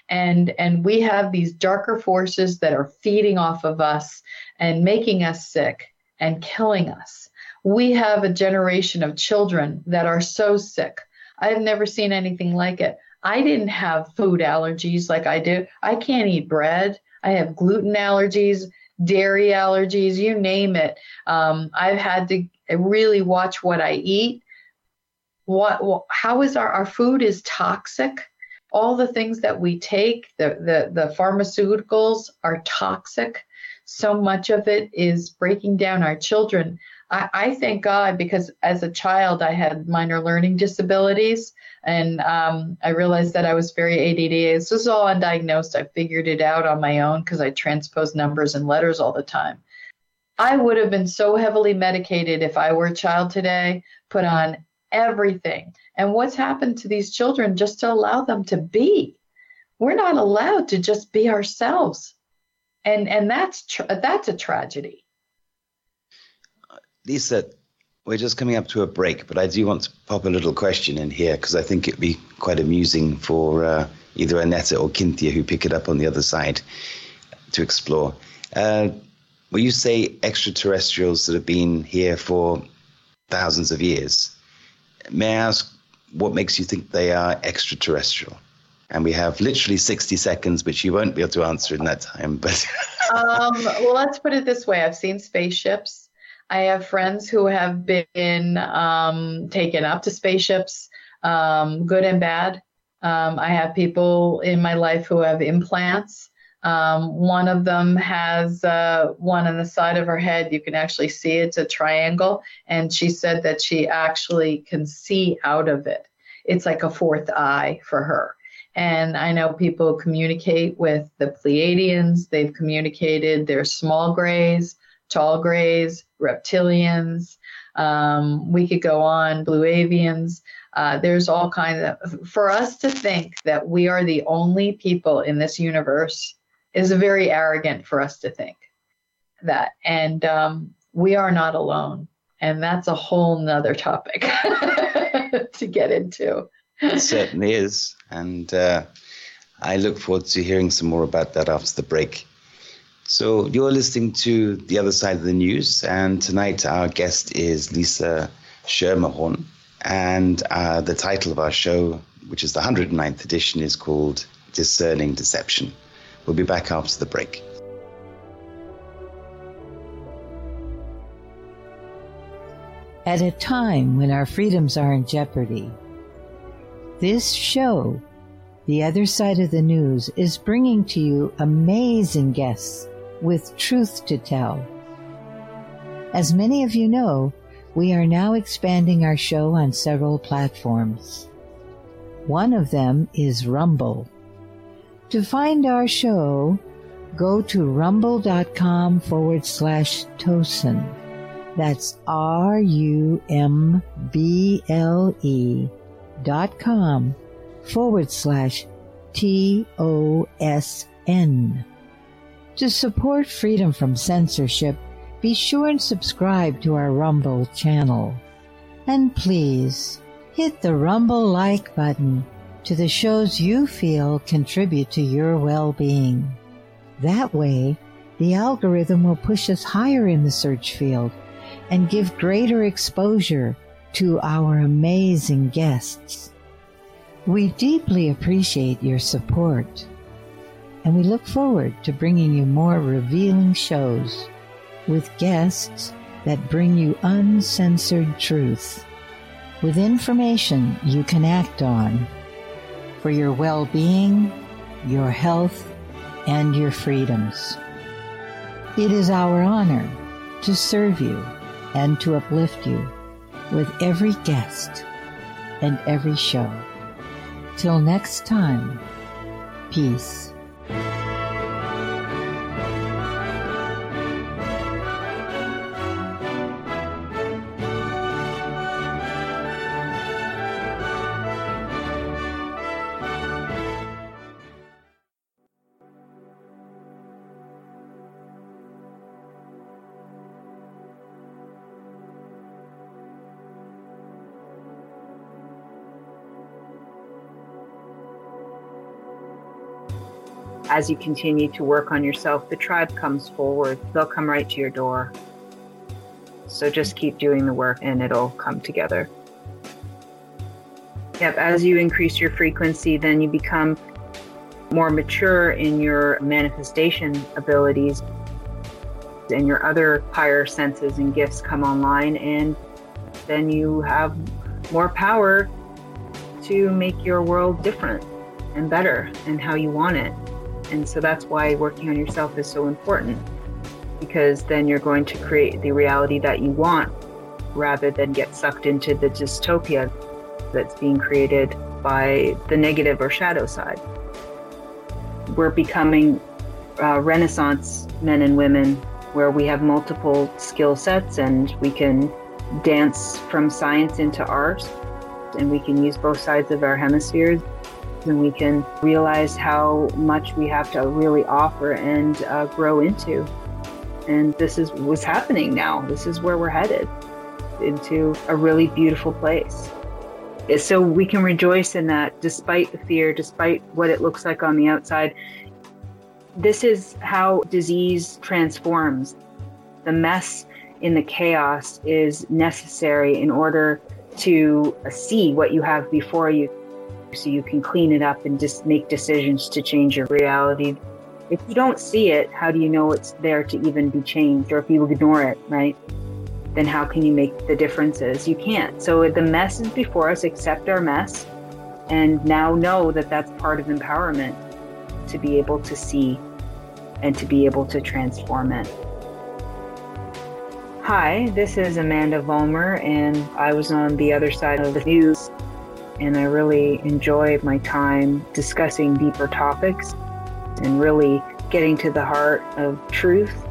and and we have these darker forces that are feeding off of us and making us sick and killing us. We have a generation of children that are so sick. I've never seen anything like it. I didn't have food allergies like i do. I can't eat bread. I have gluten allergies dairy allergies you name it. Um, i've had to really watch what i eat. What how is our, our food is toxic all the things that we take, the, the, the pharmaceuticals are toxic. So much of it is breaking down our children. I, I thank God because as a child, I had minor learning disabilities and um, I realized that I was very ADD. This was all undiagnosed. I figured it out on my own because I transposed numbers and letters all the time. I would have been so heavily medicated if I were a child today, put on everything and what's happened to these children just to allow them to be. We're not allowed to just be ourselves. And and that's tra- that's a tragedy. Lisa, we're just coming up to a break, but I do want to pop a little question in here because I think it'd be quite amusing for uh, either Annette or Kintia who pick it up on the other side to explore. Uh, you say extraterrestrials that have been here for thousands of years, may I ask what makes you think they are extraterrestrial? And we have literally 60 seconds, which you won't be able to answer in that time. But <laughs> um, well, let's put it this way I've seen spaceships. I have friends who have been um, taken up to spaceships, um, good and bad. Um, I have people in my life who have implants. Um, one of them has uh, one on the side of her head. You can actually see it's a triangle. And she said that she actually can see out of it. It's like a fourth eye for her. And I know people communicate with the Pleiadians. They've communicated. There's small grays, tall grays, reptilians. Um, we could go on, blue avians. Uh, there's all kinds of. For us to think that we are the only people in this universe is very arrogant for us to think that. And um, we are not alone. And that's a whole nother topic <laughs> to get into. It certainly is. And uh, I look forward to hearing some more about that after the break. So, you're listening to The Other Side of the News, and tonight our guest is Lisa Schermerhorn. And uh, the title of our show, which is the 109th edition, is called Discerning Deception. We'll be back after the break. At a time when our freedoms are in jeopardy, this show, The Other Side of the News, is bringing to you amazing guests with truth to tell. As many of you know, we are now expanding our show on several platforms. One of them is Rumble. To find our show, go to rumble.com forward slash Tosin. That's R U M B L E dot com forward slash T O S N. To support freedom from censorship, be sure and subscribe to our Rumble channel. And please hit the Rumble like button to the shows you feel contribute to your well-being. That way, the algorithm will push us higher in the search field and give greater exposure to our amazing guests. We deeply appreciate your support, and we look forward to bringing you more revealing shows with guests that bring you uncensored truth, with information you can act on for your well being, your health, and your freedoms. It is our honor to serve you and to uplift you with every guest and every show. Till next time, peace. As you continue to work on yourself, the tribe comes forward. They'll come right to your door. So just keep doing the work and it'll come together. Yep, as you increase your frequency, then you become more mature in your manifestation abilities and your other higher senses and gifts come online and then you have more power to make your world different and better and how you want it. And so that's why working on yourself is so important because then you're going to create the reality that you want rather than get sucked into the dystopia that's being created by the negative or shadow side. We're becoming uh, Renaissance men and women where we have multiple skill sets and we can dance from science into art and we can use both sides of our hemispheres and we can realize how much we have to really offer and uh, grow into. And this is what's happening now. This is where we're headed into a really beautiful place. So we can rejoice in that despite the fear, despite what it looks like on the outside. This is how disease transforms. The mess in the chaos is necessary in order to see what you have before you so you can clean it up and just make decisions to change your reality. If you don't see it, how do you know it's there to even be changed? Or if you ignore it, right? Then how can you make the differences? You can't. So the mess is before us, accept our mess, and now know that that's part of empowerment to be able to see and to be able to transform it. Hi, this is Amanda Vollmer, and I was on the other side of the news and I really enjoy my time discussing deeper topics and really getting to the heart of truth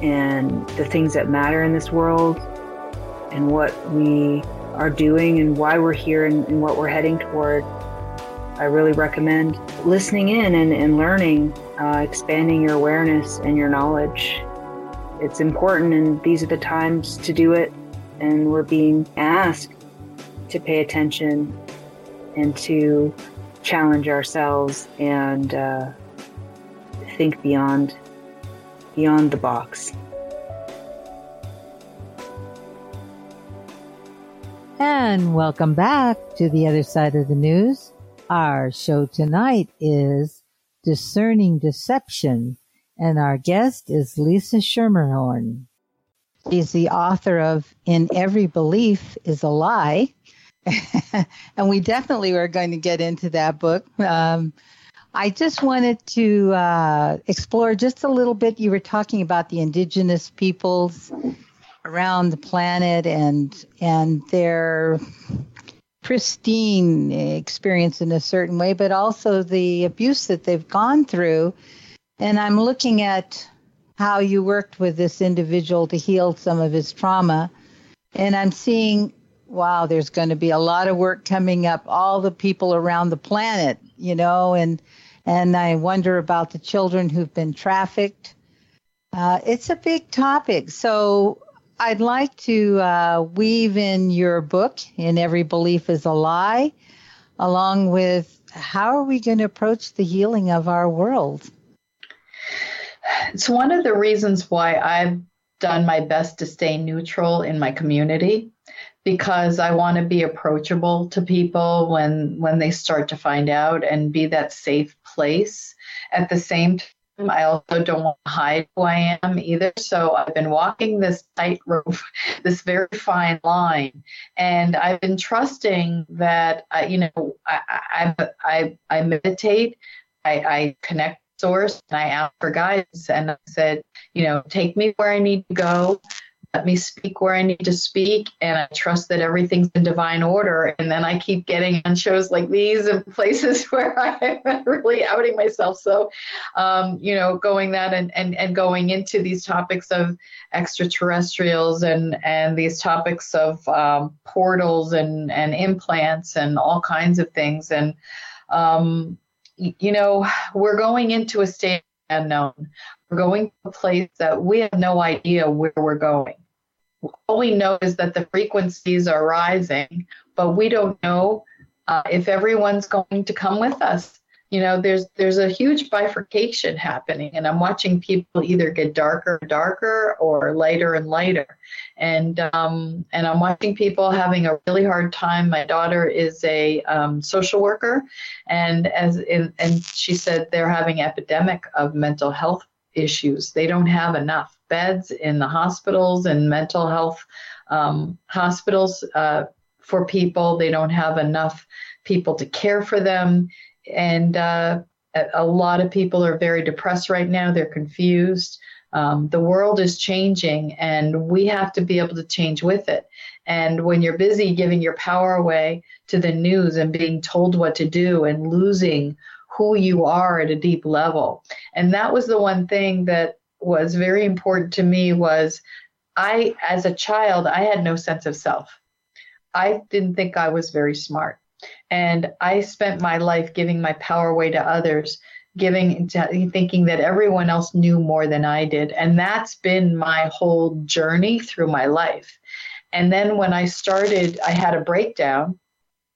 and the things that matter in this world and what we are doing and why we're here and, and what we're heading toward. I really recommend listening in and, and learning, uh, expanding your awareness and your knowledge. It's important, and these are the times to do it. And we're being asked to pay attention and to challenge ourselves and uh, think beyond beyond the box. And welcome back to the other side of the news. Our show tonight is Discerning Deception, and our guest is Lisa Schermerhorn. She's the author of In Every Belief is a Lie, <laughs> and we definitely are going to get into that book. Um, I just wanted to uh, explore just a little bit. You were talking about the indigenous peoples around the planet and and their pristine experience in a certain way, but also the abuse that they've gone through. And I'm looking at how you worked with this individual to heal some of his trauma. And I'm seeing wow, there's going to be a lot of work coming up, all the people around the planet, you know, and and I wonder about the children who've been trafficked. Uh, it's a big topic. So I'd like to uh, weave in your book, In Every Belief is a Lie, along with how are we going to approach the healing of our world? It's one of the reasons why I've done my best to stay neutral in my community because I want to be approachable to people when when they start to find out and be that safe place. At the same time, I also don't want to hide who I am either. So I've been walking this tightrope, <laughs> this very fine line, and I've been trusting that I, you know I I I, I meditate, I, I connect source and I ask for guidance and I said, you know, take me where I need to go let me speak where I need to speak, and I trust that everything's in divine order. And then I keep getting on shows like these and <laughs> places where I'm really outing myself. So, um, you know, going that and, and, and going into these topics of extraterrestrials and, and these topics of um, portals and, and implants and all kinds of things. And, um, you know, we're going into a state unknown. We're going to a place that we have no idea where we're going all we know is that the frequencies are rising, but we don't know uh, if everyone's going to come with us. You know, there's there's a huge bifurcation happening, and I'm watching people either get darker and darker or lighter and lighter, and um, and I'm watching people having a really hard time. My daughter is a um, social worker, and as in, and she said they're having epidemic of mental health issues. They don't have enough beds in the hospitals and mental health um, hospitals uh, for people. They don't have enough people to care for them. And uh, a lot of people are very depressed right now. They're confused. Um, the world is changing, and we have to be able to change with it. And when you're busy giving your power away to the news and being told what to do and losing who you are at a deep level. And that was the one thing that was very important to me was I as a child I had no sense of self. I didn't think I was very smart. And I spent my life giving my power away to others, giving thinking that everyone else knew more than I did. And that's been my whole journey through my life. And then when I started, I had a breakdown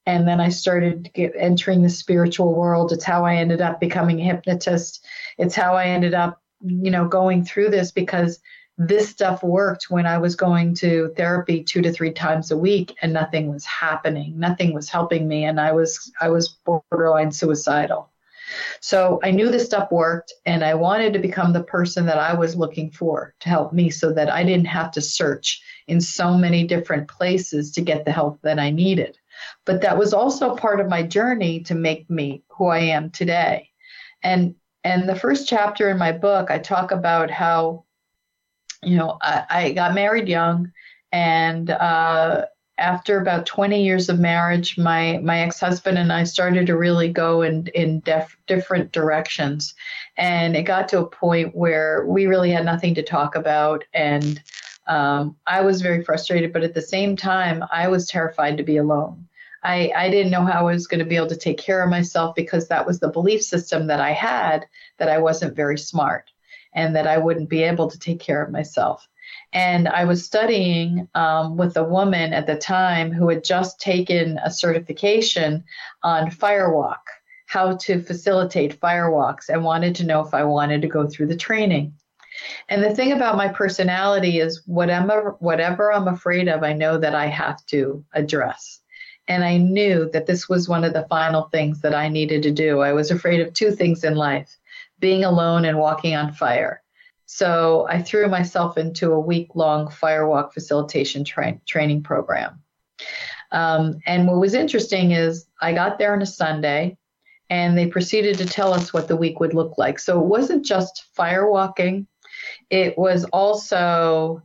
and then I started get, entering the spiritual world. It's how I ended up becoming a hypnotist. It's how I ended up, you know, going through this because this stuff worked when I was going to therapy two to three times a week and nothing was happening. Nothing was helping me and I was I was borderline suicidal. So I knew this stuff worked and I wanted to become the person that I was looking for to help me so that I didn't have to search in so many different places to get the help that I needed. But that was also part of my journey to make me who I am today. And and the first chapter in my book, I talk about how, you know, I, I got married young, and uh, after about 20 years of marriage, my my ex-husband and I started to really go in in def, different directions, and it got to a point where we really had nothing to talk about, and um, I was very frustrated, but at the same time, I was terrified to be alone. I, I didn't know how I was going to be able to take care of myself because that was the belief system that I had that I wasn't very smart and that I wouldn't be able to take care of myself. And I was studying um, with a woman at the time who had just taken a certification on firewalk, how to facilitate firewalks, and wanted to know if I wanted to go through the training. And the thing about my personality is whatever whatever I'm afraid of, I know that I have to address. And I knew that this was one of the final things that I needed to do. I was afraid of two things in life being alone and walking on fire. So I threw myself into a week long firewalk facilitation tra- training program. Um, and what was interesting is I got there on a Sunday and they proceeded to tell us what the week would look like. So it wasn't just firewalking, it was also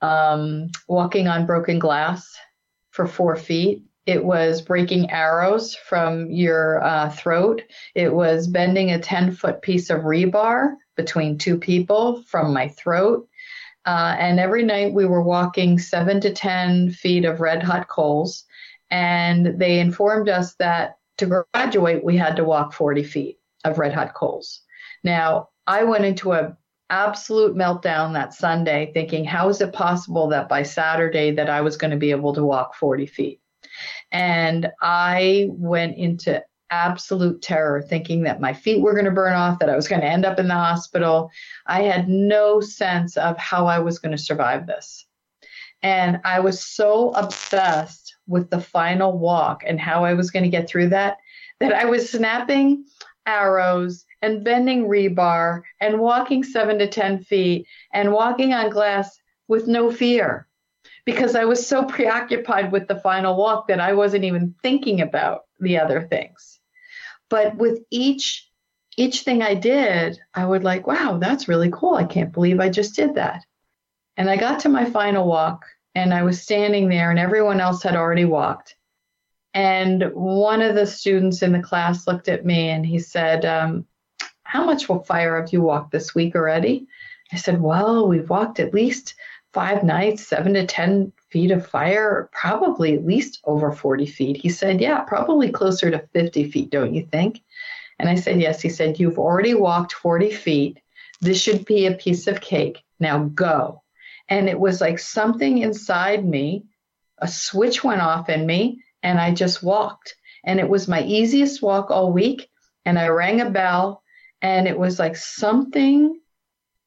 um, walking on broken glass for four feet. It was breaking arrows from your uh, throat. It was bending a 10 foot piece of rebar between two people from my throat. Uh, and every night we were walking seven to 10 feet of red hot coals. And they informed us that to graduate, we had to walk 40 feet of red hot coals. Now, I went into a absolute meltdown that Sunday, thinking, how is it possible that by Saturday that I was going to be able to walk 40 feet? And I went into absolute terror, thinking that my feet were going to burn off, that I was going to end up in the hospital. I had no sense of how I was going to survive this. And I was so obsessed with the final walk and how I was going to get through that that I was snapping arrows and bending rebar and walking seven to 10 feet and walking on glass with no fear because I was so <laughs> preoccupied with the final walk that I wasn't even thinking about the other things. But with each each thing I did, I would like, wow, that's really cool. I can't believe I just did that. And I got to my final walk and I was standing there and everyone else had already walked. And one of the students in the class looked at me and he said, um, How much will fire have you walked this week already? I said, Well, we've walked at least five nights, seven to 10 feet of fire, probably at least over 40 feet. He said, Yeah, probably closer to 50 feet, don't you think? And I said, Yes. He said, You've already walked 40 feet. This should be a piece of cake. Now go. And it was like something inside me, a switch went off in me, and I just walked. And it was my easiest walk all week. And I rang a bell, and it was like something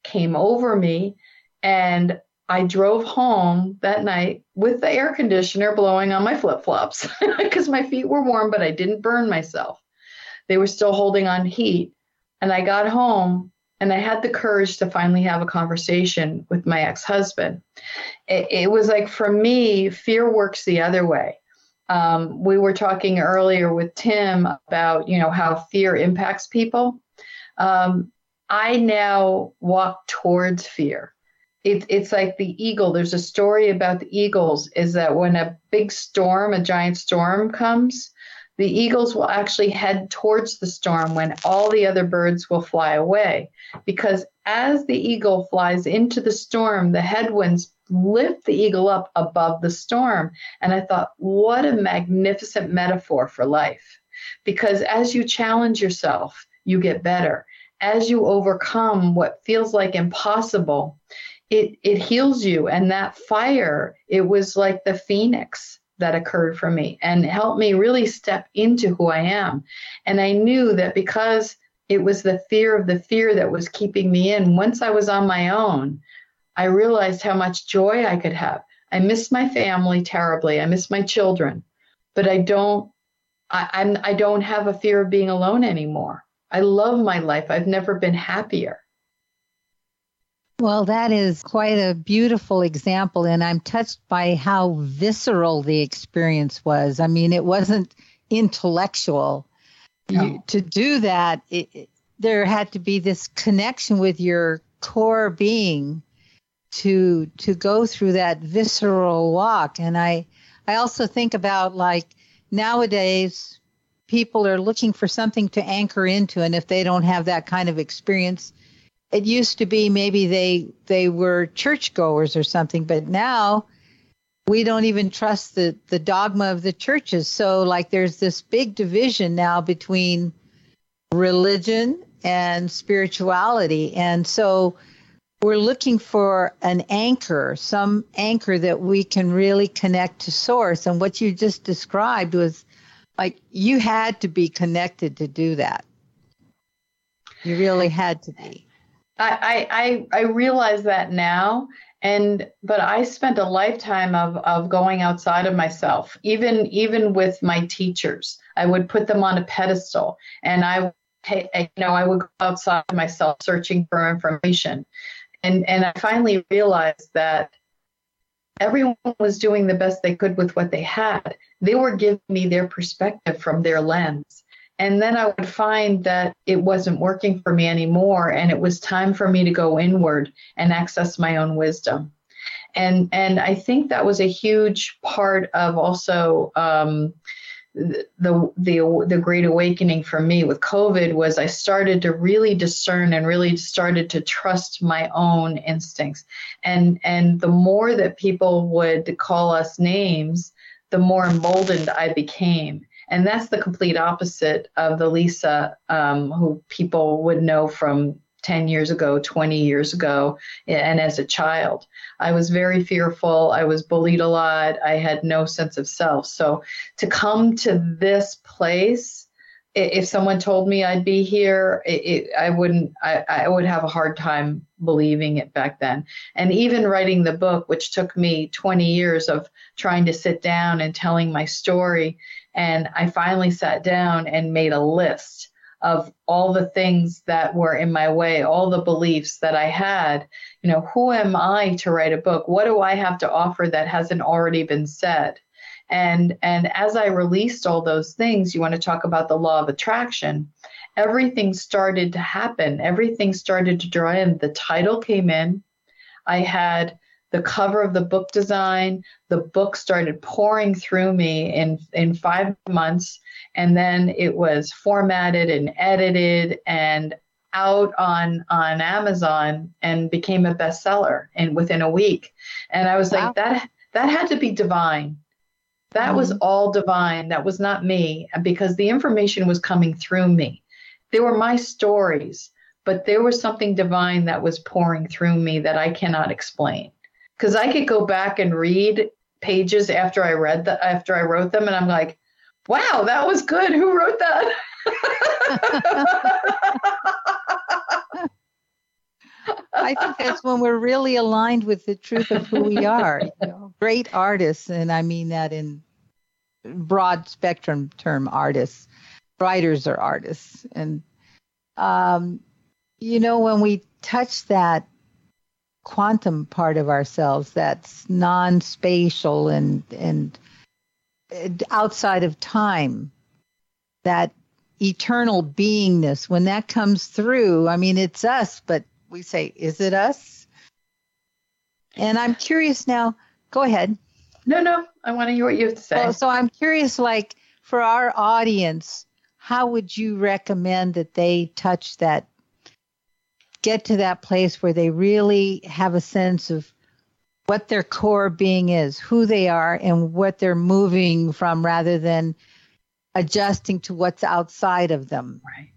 came over me. And I drove home that night with the air conditioner blowing on my flip flops because <laughs> my feet were warm, but I didn't burn myself. They were still holding on heat. And I got home and I had the courage to finally have a conversation with my ex husband. It, it, was like for me, fear works the other way. Um, we were talking earlier with Tim about you know how fear impacts people. Um, I now walk towards fear. It, it's like the eagle. There's a story about the eagles. Is that when a big storm, a giant storm comes, the eagles will actually head towards the storm when all the other birds will fly away. Because as the eagle flies into the storm, the headwinds lift the eagle up above the storm. And I thought, what a magnificent metaphor for life. Because as you challenge yourself, you get better. As you overcome what feels like impossible, it, it heals you. And that fire, it was like the phoenix that occurred for me and helped me really step into who I am. And I knew that because it was the fear of the fear that was keeping me in, once I was on my own, I realized how much joy I could have. I miss my family terribly. I miss my children, but I don't. I, I'm. I don't have a fear of being alone anymore. I love my life. I've never been happier. Well, that is quite a beautiful example, and I'm touched by how visceral the experience was. I mean, it wasn't intellectual. No. You, to do that, it, it, there had to be this connection with your core being to to go through that visceral walk. And I I also think about like nowadays people are looking for something to anchor into, and if they don't have that kind of experience it used to be maybe they they were churchgoers or something, but now we don't even trust the the dogma of the churches. So like there's this big division now between religion and spirituality, and so we're looking for an anchor, some anchor that we can really connect to source. And what you just described was like you had to be connected to do that. You really had to be. I, I I realize that now and but I spent a lifetime of of going outside of myself even even with my teachers I would put them on a pedestal and I you know I would go outside of myself searching for information and and I finally realized that everyone was doing the best they could with what they had they were giving me their perspective from their lens and then I would find that it wasn't working for me anymore. And it was time for me to go inward and access my own wisdom. And, and I think that was a huge part of also um, the, the, the great awakening for me with COVID was I started to really discern and really started to trust my own instincts. And, and the more that people would call us names, the more emboldened I became and that's the complete opposite of the Lisa um, who people would know from 10 years ago, 20 years ago, and as a child. I was very fearful. I was bullied a lot. I had no sense of self. So to come to this place, if someone told me I'd be here, it, it, I wouldn't, I, I would have a hard time believing it back then. And even writing the book, which took me 20 years of trying to sit down and telling my story, and I finally sat down and made a list of all the things that were in my way, all the beliefs that I had. You know, who am I to write a book? What do I have to offer that hasn't already been said? And and as I released all those things, you want to talk about the law of attraction. everything started to happen. Everything started to draw in. The title came in. I had the cover of the book design. The book started pouring through me in, in five months. And then it was formatted and edited and out on on Amazon and became a bestseller and within a week. And I was wow. like, that that had to be divine. That mm-hmm. was all divine. That was not me because the information was coming through me. They were my stories, but there was something divine that was pouring through me that I cannot explain. Because I could go back and read pages after I read that after I wrote them, and I'm like, wow, that was good. Who wrote that? <laughs> I think that's when we're really aligned with the truth of who we are. You know, great artists, and I mean that in broad spectrum term artists. Writers are artists, and um, you know when we touch that quantum part of ourselves, that's non-spatial and and outside of time, that eternal beingness, when that comes through, I mean, it's us, but we say, is it us? And I'm curious now. Go ahead. No, no, I want to hear what you have to say. Well, so I'm curious, like for our audience, how would you recommend that they touch that, get to that place where they really have a sense of what their core being is, who they are, and what they're moving from rather than adjusting to what's outside of them? Right.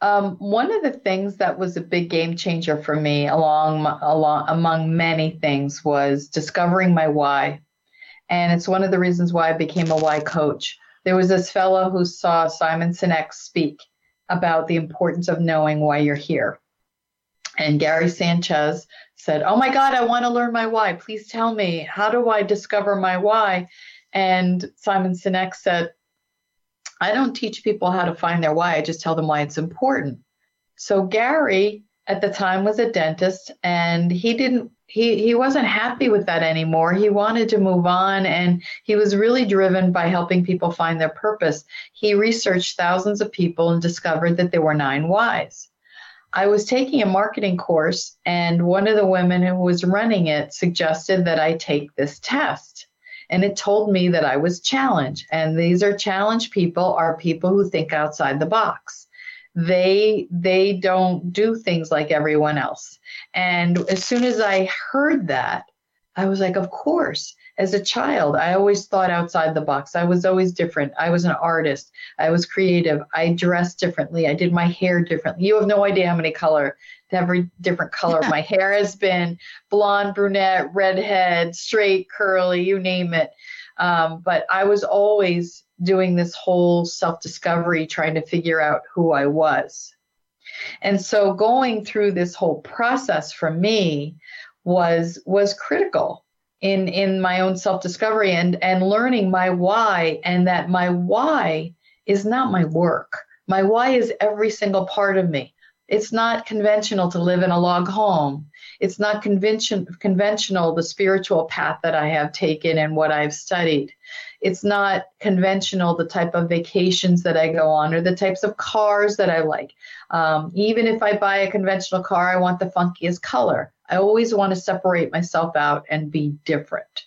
Um, one of the things that was a big game changer for me, along, along among many things, was discovering my why, and it's one of the reasons why I became a why coach. There was this fellow who saw Simon Sinek speak about the importance of knowing why you're here, and Gary Sanchez said, "Oh my God, I want to learn my why. Please tell me how do I discover my why?" And Simon Sinek said, I don't teach people how to find their why. I just tell them why it's important. So Gary at the time was a dentist and he didn't he he wasn't happy with that anymore. He wanted to move on and he was really driven by helping people find their purpose. He researched thousands of people and discovered that there were nine whys. I was taking a marketing course and one of the women who was running it suggested that I take this test and it told me that I was challenged. And these are challenged people are people who think outside the box. They they don't do things like everyone else. And as soon as I heard that, I was like, of course. As a child, I always thought outside the box. I was always different. I was an artist. I was creative. I dressed differently. I did my hair differently. You have no idea how many color every different color. <laughs> My hair has been blonde, brunette, redhead, straight, curly, you name it. Um, but I was always doing this whole self discovery, trying to figure out who I was. And so going through this whole process for me was was critical in in my own self discovery and and learning my why and that my why is not my work. My why is every single part of me. It's not conventional to live in a log home. It's not convention, conventional, the spiritual path that I have taken and what I've studied. It's not conventional, the type of vacations that I go on or the types of cars that I like. Um, even if I buy a conventional car, I want the funkiest color. I always want to separate myself out and be different.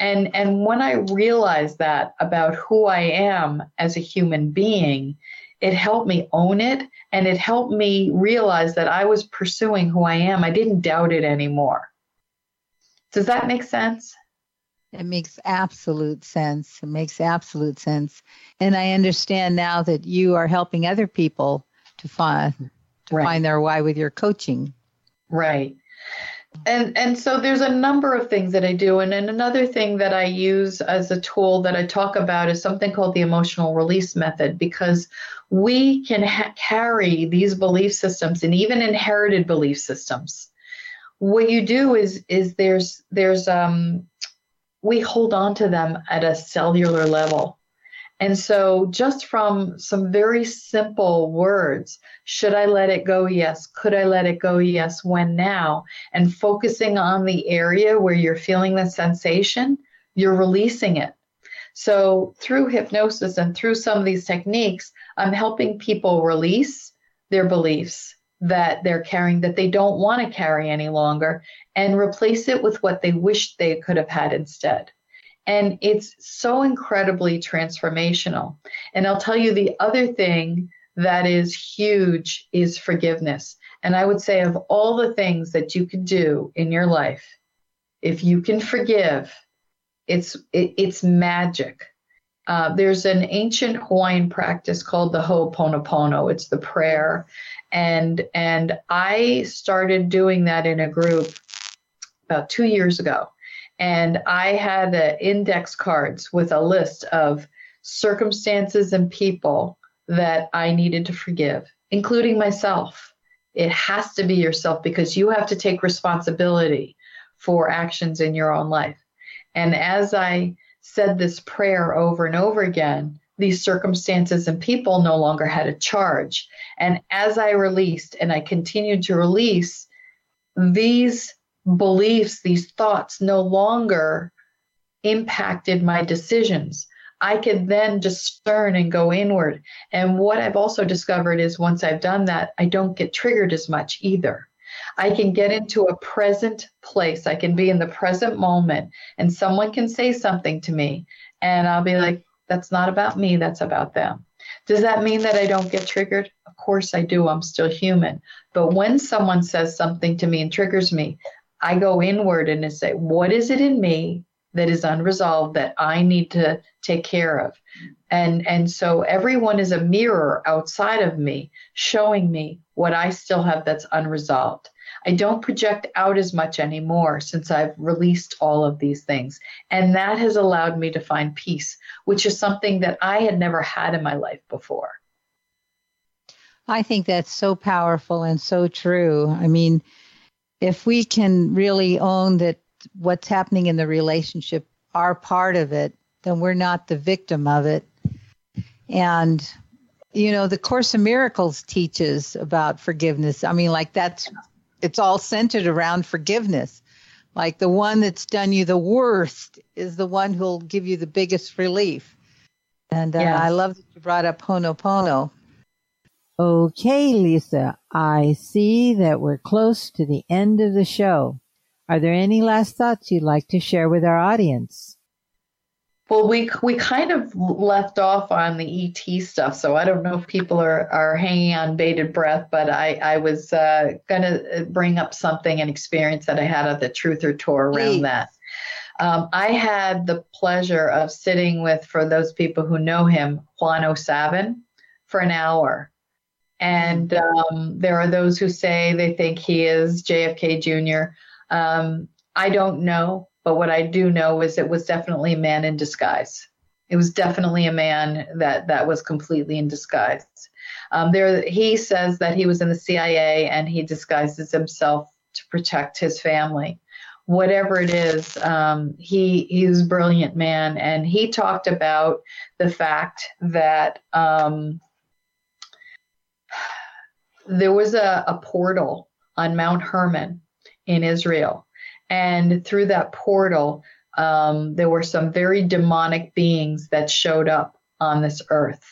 And, and when I realized that about who I am as a human being, it helped me own it and it helped me realize that I was pursuing who I am. I didn't doubt it anymore. Does that make sense? It makes absolute sense. It makes absolute sense. And I understand now that you are helping other people to find to right. find their why with your coaching. Right and and so there's a number of things that I do. And, and another thing that I use as a tool that I talk about is something called the emotional release method because we can ha- carry these belief systems and even inherited belief systems. What you do is is there's there's um we hold on to them at a cellular level and so, just from some very simple words, should I let it go? Yes. Could I let it go? Yes. When now? And focusing on the area where you're feeling the sensation, you're releasing it. So, through hypnosis and through some of these techniques, I'm helping people release their beliefs that they're carrying that they don't want to carry any longer and replace it with what they wish they could have had instead. And it's so incredibly transformational. And I'll tell you the other thing that is huge is forgiveness. And I would say, of all the things that you could do in your life, if you can forgive, it's it, it's magic. Uh, there's an ancient Hawaiian practice called the Ho'oponopono. It's the prayer, and and I started doing that in a group about two years ago, and I had uh, index cards with a list of circumstances and people that I needed to forgive, including myself. It has to be yourself because you have to take responsibility for actions in your own life. And as I said this prayer over and over again, these circumstances and people no longer had a charge. And as I released and I continued to release, these beliefs, these thoughts no longer impacted my decisions. I could then discern and go inward. And what I've also discovered is once I've done that, I don't get triggered as much either. I can get into a present place. I can be in the present moment, and someone can say something to me, and I'll be like, that's not about me, that's about them. Does that mean that I don't get triggered? Of course I do. I'm still human. But when someone says something to me and triggers me, I go inward and say, what is it in me that is unresolved that I need to take care of? And and so everyone is a mirror outside of me showing me what I still have that's unresolved. I don't project out as much anymore since I've released all of these things. And that has allowed me to find peace, which is something that I had never had in my life before. I think that's so powerful and so true. I mean, if we can really own that what's happening in the relationship are part of it, then we're not the victim of it. And you know, the Course of Miracles teaches about forgiveness. I mean, like that's it's all centered around forgiveness. Like the one that's done you the worst is the one who'll give you the biggest relief. And uh, yes. I love that you brought up Ho'oponopono. Okay, Lisa, I see that we're close to the end of the show. Are there any last thoughts you'd like to share with our audience? Well, we we kind of left off on the ET stuff, so I don't know if people are, are hanging on bated breath. But I I was uh, going to bring up something an experience that I had at the Truther tour around Please. that. Um, I had the pleasure of sitting with, for those people who know him, Juan O'Savin, for an hour. And um, there are those who say they think he is JFK Jr. Um, I don't know. But what I do know is it was definitely a man in disguise. It was definitely a man that that was completely in disguise. Um, there, he says that he was in the CIA and he disguises himself to protect his family. Whatever it is, um, he he's a brilliant man, and he talked about the fact that um, there was a, a portal on Mount Hermon in Israel and through that portal, um, there were some very demonic beings that showed up on this earth.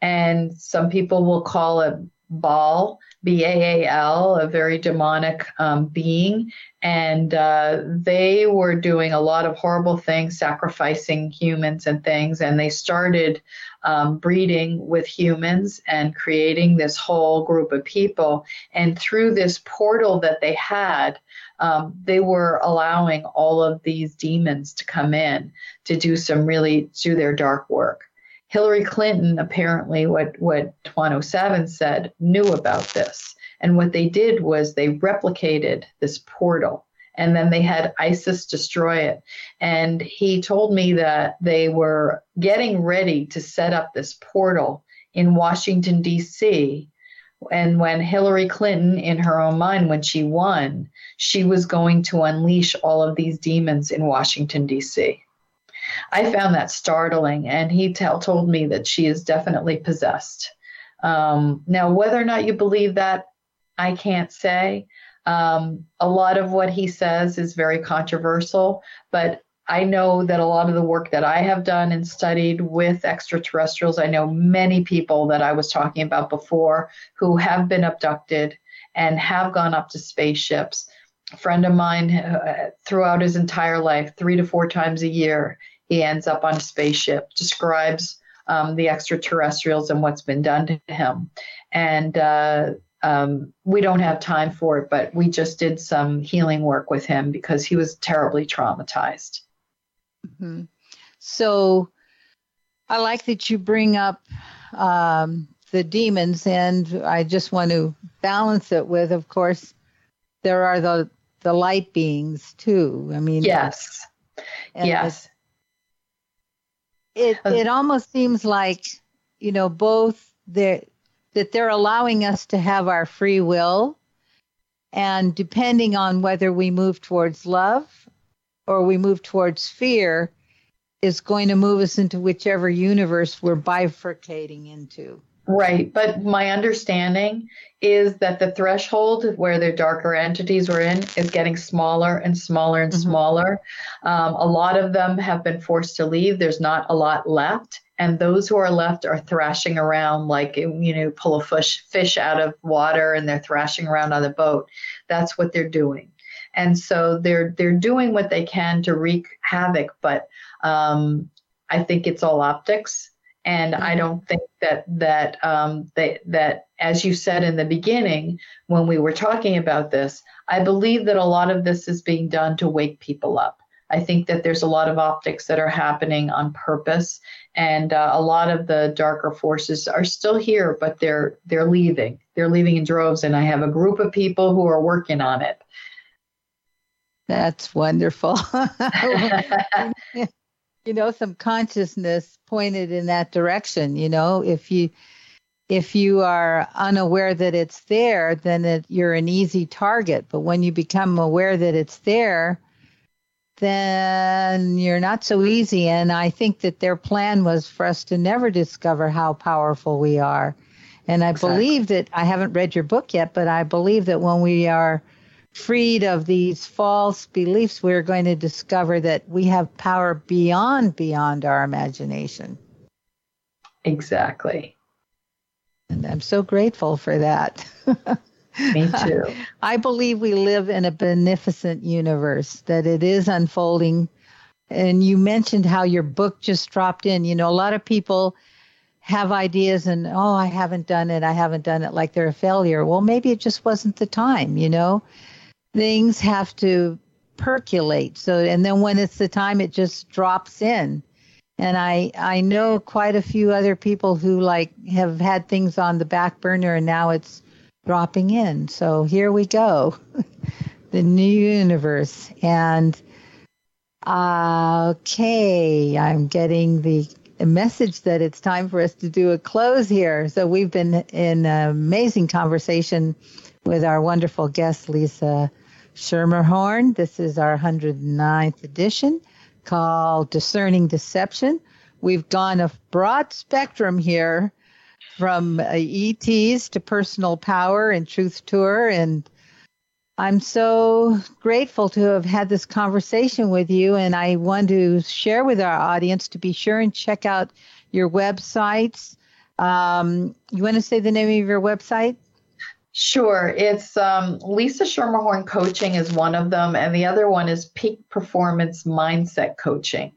And some people will call it Baal, B A A L, a very demonic um, being. And uh, they were doing a lot of horrible things, sacrificing humans and things. And they started um, breeding with humans and creating this whole group of people. And through this portal that they had, um, they were allowing all of these demons to come in to do some really do their dark work. Hillary Clinton apparently what what Juan O'Savin said knew about this, and what they did was they replicated this portal and then they had ISIS destroy it. And he told me that they were getting ready to set up this portal in Washington, D.C. And when Hillary Clinton, in her own mind, when she won, she was going to unleash all of these demons in Washington, D.C. I found that startling, and he tell, told me that she is definitely possessed. Um, now, whether or not you believe that, I can't say. Um, a lot of what he says is very controversial, but I know that a lot of the work that I have done and studied with extraterrestrials, I know many people that I was talking about before who have been abducted and have gone up to spaceships. A friend of mine, uh, throughout his entire life, three to four times a year, he ends up on a spaceship, describes um, the extraterrestrials and what's been done to him. And uh, um, we don't have time for it, but we just did some healing work with him because he was terribly traumatized. Mm-hmm. So I like that you bring up um, the demons, and I just want to balance it with, of course, there are the the light beings too. I mean, yes, yes. It it, it almost seems like you know both that that they're allowing us to have our free will, and depending on whether we move towards love or we move towards fear, is going to move us into whichever universe we're bifurcating into. Right. But my understanding is that the threshold where the darker entities were in is getting smaller and smaller and mm-hmm. smaller. Um, a lot of them have been forced to leave. There's not a lot left. And those who are left are thrashing around like, you know, pull a fish, fish out of water and they're thrashing around on the boat. That's what they're doing. And so they're they're doing what they can to wreak havoc, but um, I think it's all optics and I mm-hmm. don't think that that um, that that as you said in the beginning when we were talking about this, I believe that a lot of this is being done to wake people up. I think that there's a lot of optics that are happening on purpose, and uh, a lot of the darker forces are still here, but they're they're leaving. They're leaving in droves, and I have a group of people who are working on it. That's wonderful. <laughs> you know some consciousness pointed in that direction you know if you if you are unaware that it's there then it, you're an easy target but when you become aware that it's there then you're not so easy and i think that their plan was for us to never discover how powerful we are and i exactly. believe that i haven't read your book yet but i believe that when we are freed of these false beliefs, we're going to discover that we have power beyond beyond our imagination. Exactly. And I'm so grateful for that. <laughs> Me <laughs> too. I believe we live in a beneficent universe, that it is unfolding. And you mentioned how your book just dropped in. You know, a lot of people have ideas and, oh, I haven't done it. I haven't done it like they're a failure. Well, maybe it just wasn't the time, you know? things have to percolate. So, and then when it's the time, it just drops in. And I, I know quite a few other people who like have had things on the back burner and now it's dropping in. So here we go, <laughs> the new universe. And uh, okay, I'm getting the message that it's time for us to do a close here. So we've been in an amazing conversation with our wonderful guest, Lisa Schermerhorn. This is our 109th edition called Discerning Deception. We've gone a broad spectrum here from uh, ETs to personal power and truth tour. And I'm so grateful to have had this conversation with you. And I want to share with our audience to be sure and check out your websites. Um, you want to say the name of your website? Sure. It's um, Lisa Schermerhorn Coaching is one of them, and the other one is Peak Performance Mindset Coaching.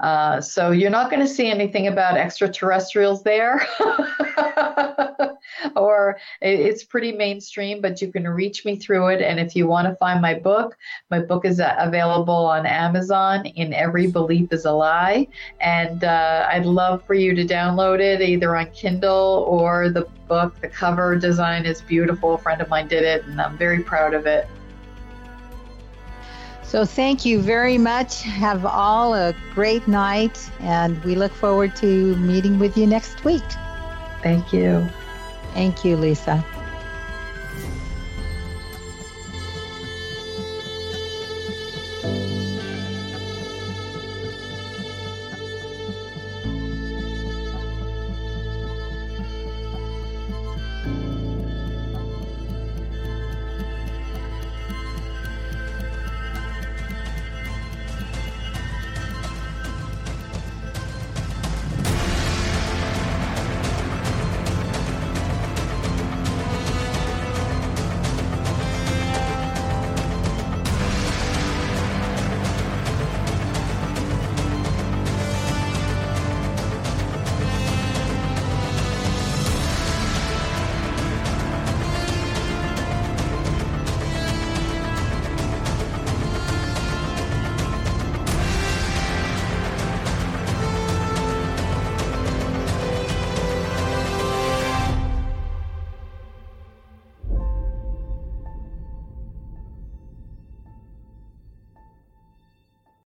Uh, so you're not going to see anything about extraterrestrials there. <laughs> or it's pretty mainstream, but you can reach me through it. And if you want to find my book, my book is uh, available on Amazon in Every Belief is a Lie. And uh, I'd love for you to download it either on Kindle or the book. The cover design is beautiful. A friend of mine did it, and I'm very proud of it. So thank you very much. Have all a great night, and we look forward to meeting with you next week. Thank you. Thank you, Lisa.